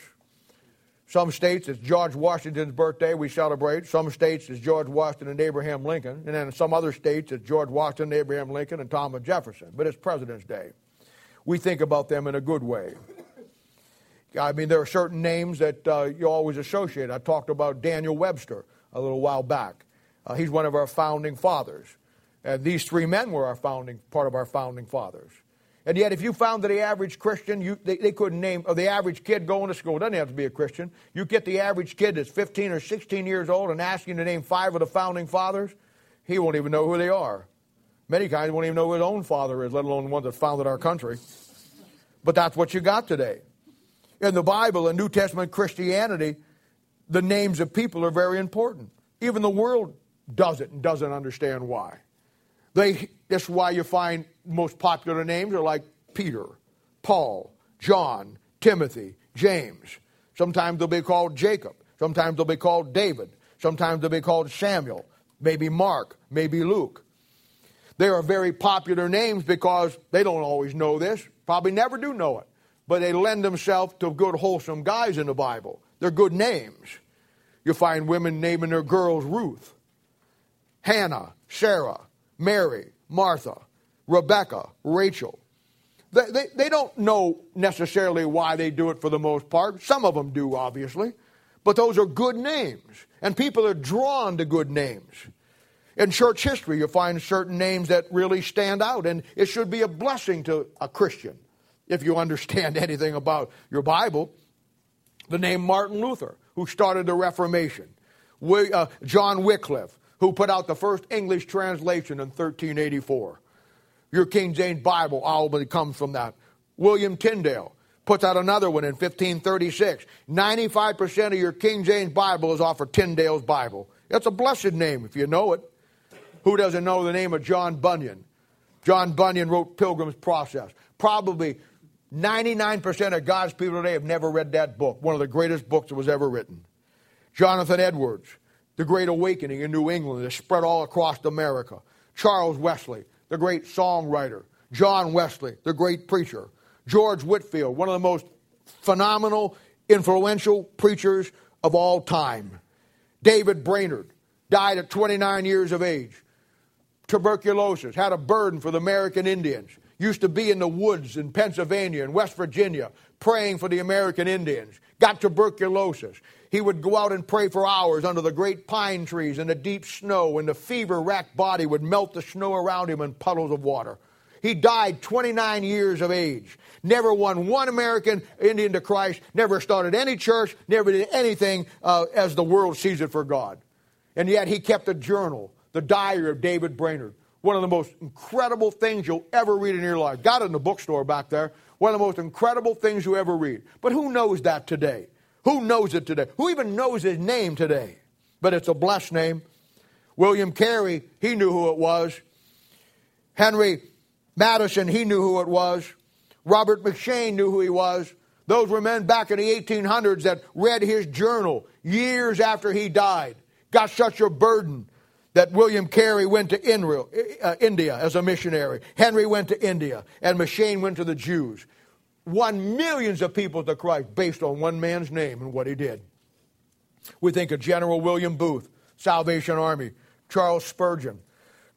Some states it's George Washington's birthday, we celebrate. Some states it's George Washington and Abraham Lincoln. And then some other states it's George Washington, Abraham Lincoln, and Thomas Jefferson. But it's President's Day. We think about them in a good way. I mean, there are certain names that uh, you always associate. I talked about Daniel Webster a little while back. Uh, he's one of our founding fathers. And these three men were our founding, part of our founding fathers. And yet, if you found that the average Christian, you, they, they couldn't name, or the average kid going to school, doesn't have to be a Christian, you get the average kid that's 15 or 16 years old and ask him to name five of the founding fathers, he won't even know who they are. Many times, won't even know who his own father is, let alone the one that founded our country. But that's what you got today. In the Bible, in New Testament Christianity, the names of people are very important. Even the world does it and doesn't understand why. They, that's why you find most popular names are like Peter, Paul, John, Timothy, James. Sometimes they'll be called Jacob. Sometimes they'll be called David. Sometimes they'll be called Samuel. Maybe Mark. Maybe Luke. They are very popular names because they don't always know this, probably never do know it, but they lend themselves to good, wholesome guys in the Bible. They're good names. You find women naming their girls Ruth, Hannah, Sarah, Mary, Martha, Rebecca, Rachel. They, they, they don't know necessarily why they do it for the most part. Some of them do, obviously. But those are good names. And people are drawn to good names. In church history, you find certain names that really stand out, and it should be a blessing to a Christian if you understand anything about your Bible. The name Martin Luther, who started the Reformation, uh, John Wycliffe, who put out the first English translation in 1384. Your King James Bible album comes from that. William Tyndale puts out another one in 1536. 95% of your King James Bible is off of Tyndale's Bible. It's a blessed name if you know it. Who doesn't know the name of John Bunyan? John Bunyan wrote Pilgrim's Progress. Probably 99% of God's people today have never read that book, one of the greatest books that was ever written. Jonathan Edwards, The Great Awakening in New England, is spread all across America. Charles Wesley, the great songwriter. John Wesley, the great preacher. George Whitefield, one of the most phenomenal, influential preachers of all time. David Brainerd died at 29 years of age tuberculosis, had a burden for the American Indians, used to be in the woods in Pennsylvania and West Virginia praying for the American Indians, got tuberculosis. He would go out and pray for hours under the great pine trees in the deep snow, and the fever racked body would melt the snow around him in puddles of water. He died 29 years of age. Never won one American Indian to Christ, never started any church, never did anything uh, as the world sees it for God. And yet he kept a journal the Diary of David Brainerd. One of the most incredible things you'll ever read in your life. Got it in the bookstore back there. One of the most incredible things you ever read. But who knows that today? Who knows it today? Who even knows his name today? But it's a blessed name. William Carey, he knew who it was. Henry Martyn, he knew who it was. Robert McCheyne knew who he was. Those were men back in the 1800s that read his journal years after he died. Got such a burden that William Carey went to uh, India as a missionary. Henry went to India, and McCheyne went to the Jews. Won millions of people to Christ based on one man's name and what he did. We think of General William Booth, Salvation Army, Charles Spurgeon,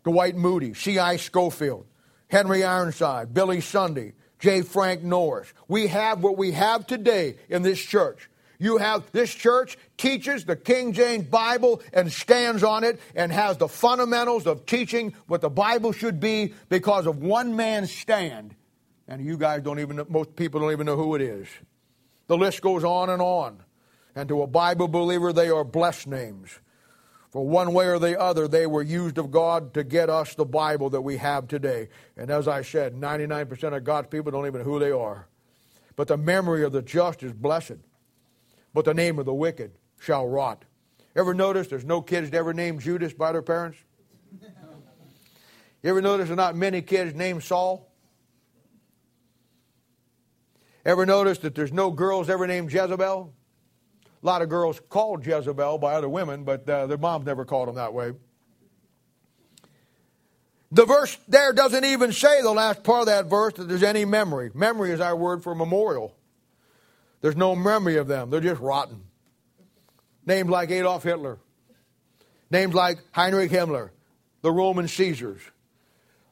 Dwight Moody, C.I. Scofield, Henry Ironside, Billy Sunday, J. Frank Norris. We have what we have today in this church you have this church teaches the King James Bible and stands on it and has the fundamentals of teaching what the Bible should be because of one man's stand. And you guys don't even know, most people don't even know who it is. The list goes on and on. And to a Bible believer, they are blessed names. For one way or the other, they were used of God to get us the Bible that we have today. And as I said, 99% of God's people don't even know who they are. But the memory of the just is blessed but the name of the wicked shall rot. Ever notice there's no kids ever named Judas by their parents? You ever notice there's not many kids named Saul? Ever notice that there's no girls ever named Jezebel? A lot of girls called Jezebel by other women, but uh, their moms never called them that way. The verse there doesn't even say the last part of that verse that there's any memory. Memory is our word for memorial. There's no memory of them. They're just rotten. Names like Adolf Hitler. Names like Heinrich Himmler, the Roman Caesars.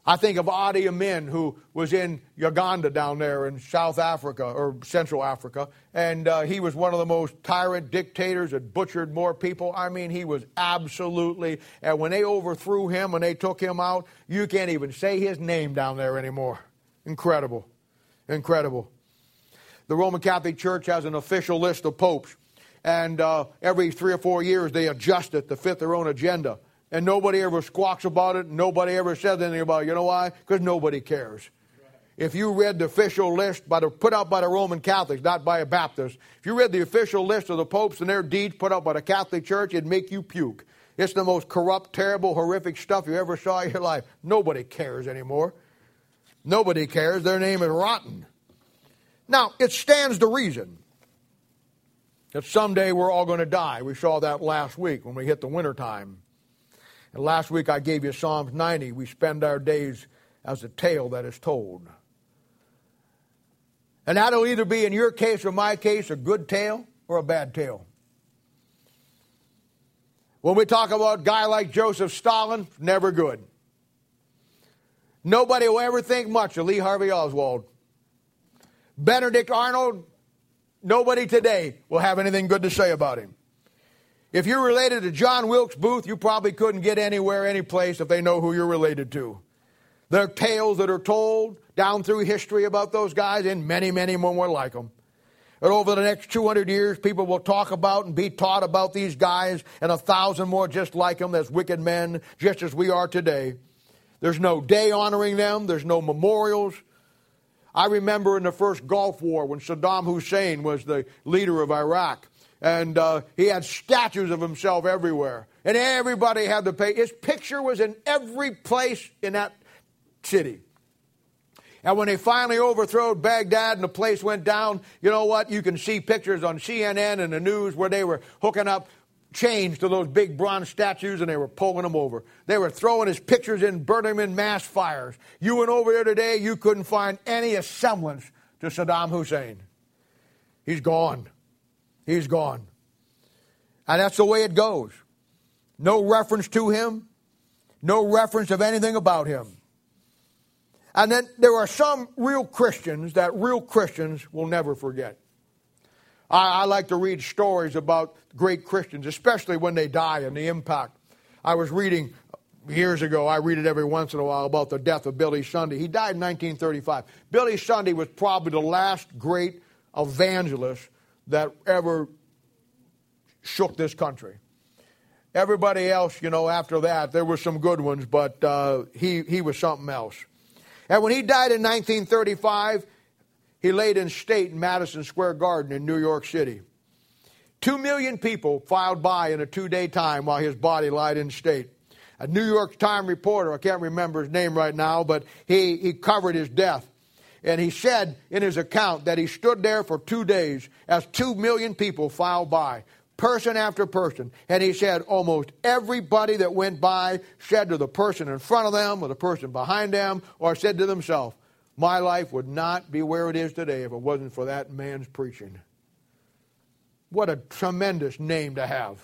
I think of Idi Amin, who was in Uganda down there in South Africa or Central Africa, and uh, he was one of the most tyrant dictators that butchered more people. I mean, he was absolutely. And when they overthrew him, when they took him out, you can't even say his name down there anymore. Incredible, incredible. The Roman Catholic Church has an official list of popes, and uh, every three or four years they adjust it to fit their own agenda. And nobody ever squawks about it, nobody ever says anything about it. You know why? Because nobody cares. If you read the official list by the, put out by the Roman Catholics, not by a Baptist, if you read the official list of the popes and their deeds put out by the Catholic Church, it'd make you puke. It's the most corrupt, terrible, horrific stuff you ever saw in your life. Nobody cares anymore. Nobody cares. Their name is rotten. Now, it stands to reason that someday we're all going to die. We saw that last week when we hit the wintertime. And last week I gave you Psalms 90. We spend our days as a tale that is told. And that'll either be, in your case or my case, a good tale or a bad tale. When we talk about a guy like Joseph Stalin, never good. Nobody will ever think much of Lee Harvey Oswald. Benedict Arnold, nobody today will have anything good to say about him. If you're related to John Wilkes Booth, you probably couldn't get anywhere, any place if they know who you're related to. There are tales that are told down through history about those guys, and many, many more like them. And over the next 200 years, people will talk about and be taught about these guys and a thousand more just like them as wicked men, just as we are today. There's no day honoring them, there's no memorials. I remember in the first Gulf War when Saddam Hussein was the leader of Iraq, and uh, he had statues of himself everywhere, and everybody had to pay. His picture was in every place in that city. And when they finally overthrew Baghdad and the place went down, you know what? You can see pictures on CNN and the news where they were hooking up chains to those big bronze statues and they were pulling them over. They were throwing his pictures in, burning them in mass fires. You went over there today, you couldn't find any semblance to Saddam Hussein. He's gone. He's gone. And that's the way it goes. No reference to him, no reference of anything about him. And then there are some real Christians that real Christians will never forget. I, I, like to read stories about great Christians, especially when they die and the impact. I was reading years ago, I read it every once in a while about the death of Billy Sunday. He died in 1935. Billy Sunday was probably the last great evangelist that ever shook this country. Everybody else, you know, after that, there were some good ones, but uh, he, he was something else. And when he died in 1935, he laid in state in Madison Square Garden in New York City. Two million people filed by in a two day time while his body lied in state. A New York Times reporter, I can't remember his name right now, but he, he covered his death. And he said in his account that he stood there for two days as two million people filed by, person after person. And he said almost everybody that went by said to the person in front of them or the person behind them or said to themselves, My life would not be where it is today if it wasn't for that man's preaching. What a tremendous name to have.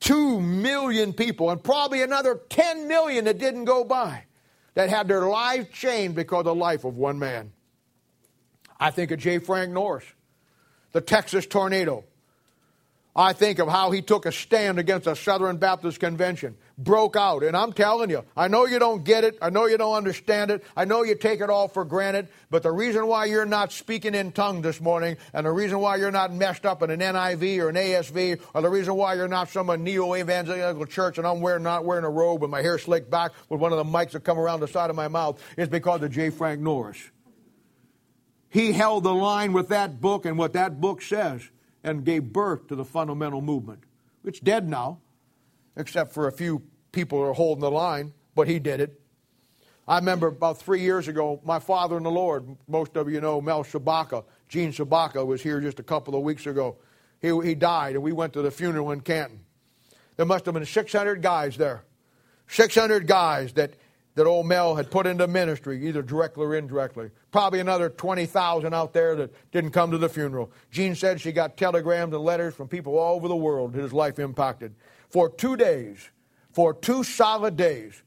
Two million people, and probably another 10 million that didn't go by, that had their lives changed because of the life of one man. I think of J. Frank Norris, the Texas tornado. I think of how he took a stand against a Southern Baptist convention, broke out. And I'm telling you, I know you don't get it. I know you don't understand it. I know you take it all for granted. But the reason why you're not speaking in tongues this morning, and the reason why you're not messed up in an NIV or an ASV, or the reason why you're not some neo evangelical church and I'm wearing, not wearing a robe with my hair slicked back with one of the mics that come around the side of my mouth, is because of J. Frank Norris. He held the line with that book and what that book says and gave birth to the fundamental movement. It's dead now, except for a few people who are holding the line, but he did it. I remember about three years ago, my father in the Lord, most of you know Mel Shabaka, Gene Shabaka was here just a couple of weeks ago. He, he died, and we went to the funeral in Canton. There must have been 600 guys there. 600 guys that that old Mel had put into ministry, either directly or indirectly. Probably another 20,000 out there that didn't come to the funeral. Jean said she got telegrams and letters from people all over the world that his life impacted. For two days, for two solid days,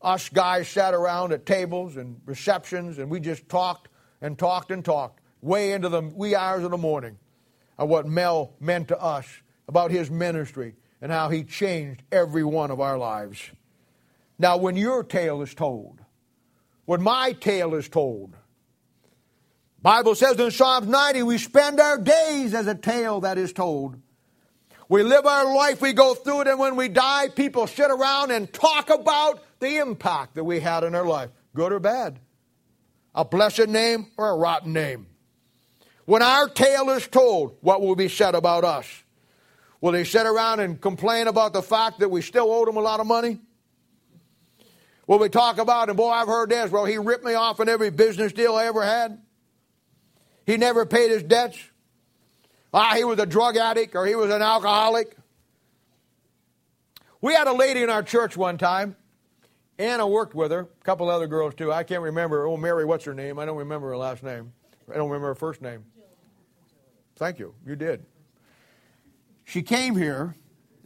us guys sat around at tables and receptions and we just talked and talked and talked way into the wee hours of the morning of what Mel meant to us about his ministry and how he changed every one of our lives. Now, when your tale is told, when my tale is told, Bible says in Psalms 90, we spend our days as a tale that is told. We live our life, we go through it, and when we die, people sit around and talk about the impact that we had in our life, good or bad. A blessed name or a rotten name. When our tale is told, what will be said about us? Will they sit around and complain about the fact that we still owe them a lot of money? Will we talk about, and boy, I've heard this, well, he ripped me off in every business deal I ever had. He never paid his debts. Ah, he was a drug addict or he was an alcoholic. We had a lady in our church one time. Anna worked with her, a couple other girls too. I can't remember. Oh, Mary, what's her name? I don't remember her last name. I don't remember her first name. Thank you. You did. She came here,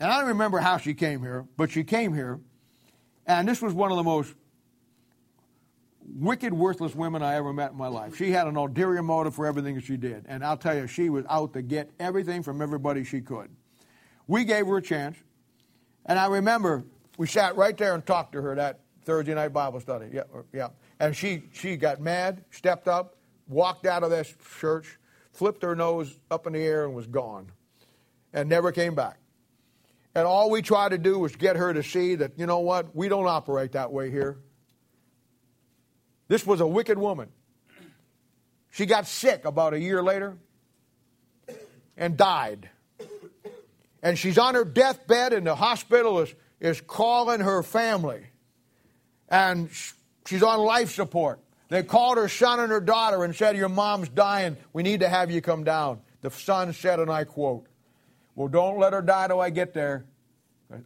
and I don't remember how she came here, but she came here and this was one of the most wicked, worthless women I ever met in my life. She had an ulterior motive for everything that she did. And I'll tell you, she was out to get everything from everybody she could. We gave her a chance. And I remember we sat right there and talked to her that Thursday night Bible study. Yeah, yeah. And she, she got mad, stepped up, walked out of that church, flipped her nose up in the air, and was gone. And never came back. And all we tried to do was get her to see that, you know what, we don't operate that way here. This was a wicked woman. She got sick about a year later and died. And she's on her deathbed, and the hospital is, is calling her family. And she's on life support. They called her son and her daughter and said, Your mom's dying. We need to have you come down. The son said, and I quote, Well, don't let her die till I get there.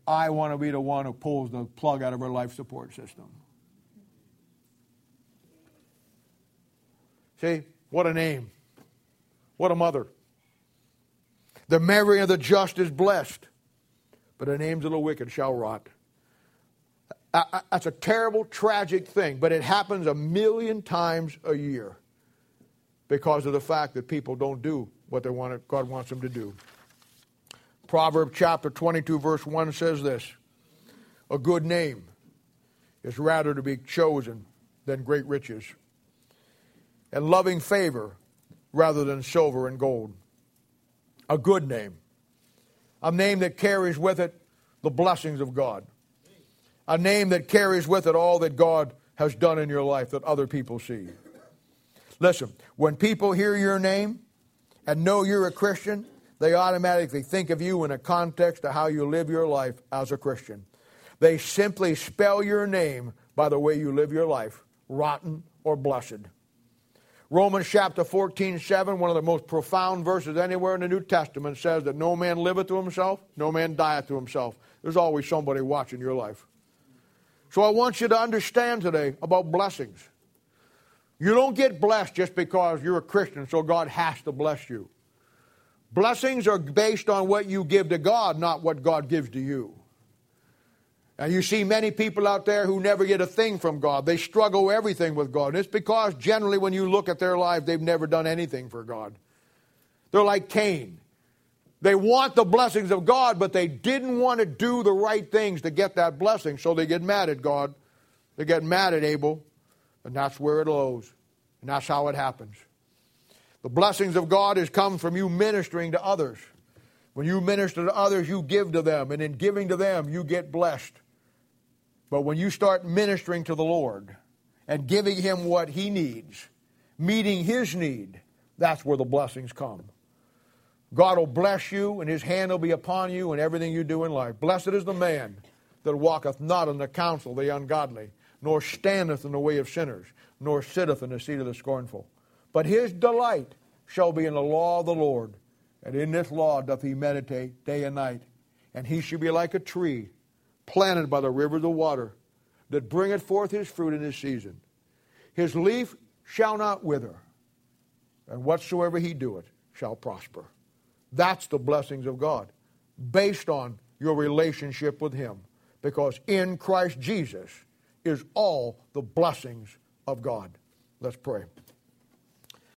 I want to be the one who pulls the plug out of her life support system. See, what a name. What a mother. The memory of the just is blessed, but the names of the wicked shall rot. That's a terrible, tragic thing, but it happens a million times a year because of the fact that people don't do what they want, God wants them to do. Proverbs chapter 22, verse 1 says this A good name is rather to be chosen than great riches, and loving favor rather than silver and gold. A good name, a name that carries with it the blessings of God a name that carries with it all that God has done in your life that other people see. Listen, when people hear your name and know you're a Christian, they automatically think of you in a context of how you live your life as a Christian. They simply spell your name by the way you live your life, rotten or blessed. Romans chapter 14, 7, one of the most profound verses anywhere in the New Testament, says that no man liveth to himself, no man dieth to himself. There's always somebody watching your life. So I want you to understand today about blessings. You don't get blessed just because you're a Christian, so God has to bless you. Blessings are based on what you give to God, not what God gives to you. And you see many people out there who never get a thing from God. They struggle everything with God. And it's because generally when you look at their life, they've never done anything for God. They're like Cain. They want the blessings of God, but they didn't want to do the right things to get that blessing, so they get mad at God. They get mad at Abel, and that's where it lows. And that's how it happens. The blessings of God has come from you ministering to others. When you minister to others, you give to them, and in giving to them, you get blessed. But when you start ministering to the Lord and giving Him what He needs, meeting His need, that's where the blessings come. God will bless you, and his hand will be upon you in everything you do in life. Blessed is the man that walketh not in the counsel of the ungodly, nor standeth in the way of sinners, nor sitteth in the seat of the scornful. But his delight shall be in the law of the Lord, and in this law doth he meditate day and night. And he shall be like a tree planted by the rivers of the water, that bringeth forth his fruit in his season. His leaf shall not wither, and whatsoever he doeth shall prosper. That's the blessings of God based on your relationship with Him. Because in Christ Jesus is all the blessings of God. Let's pray.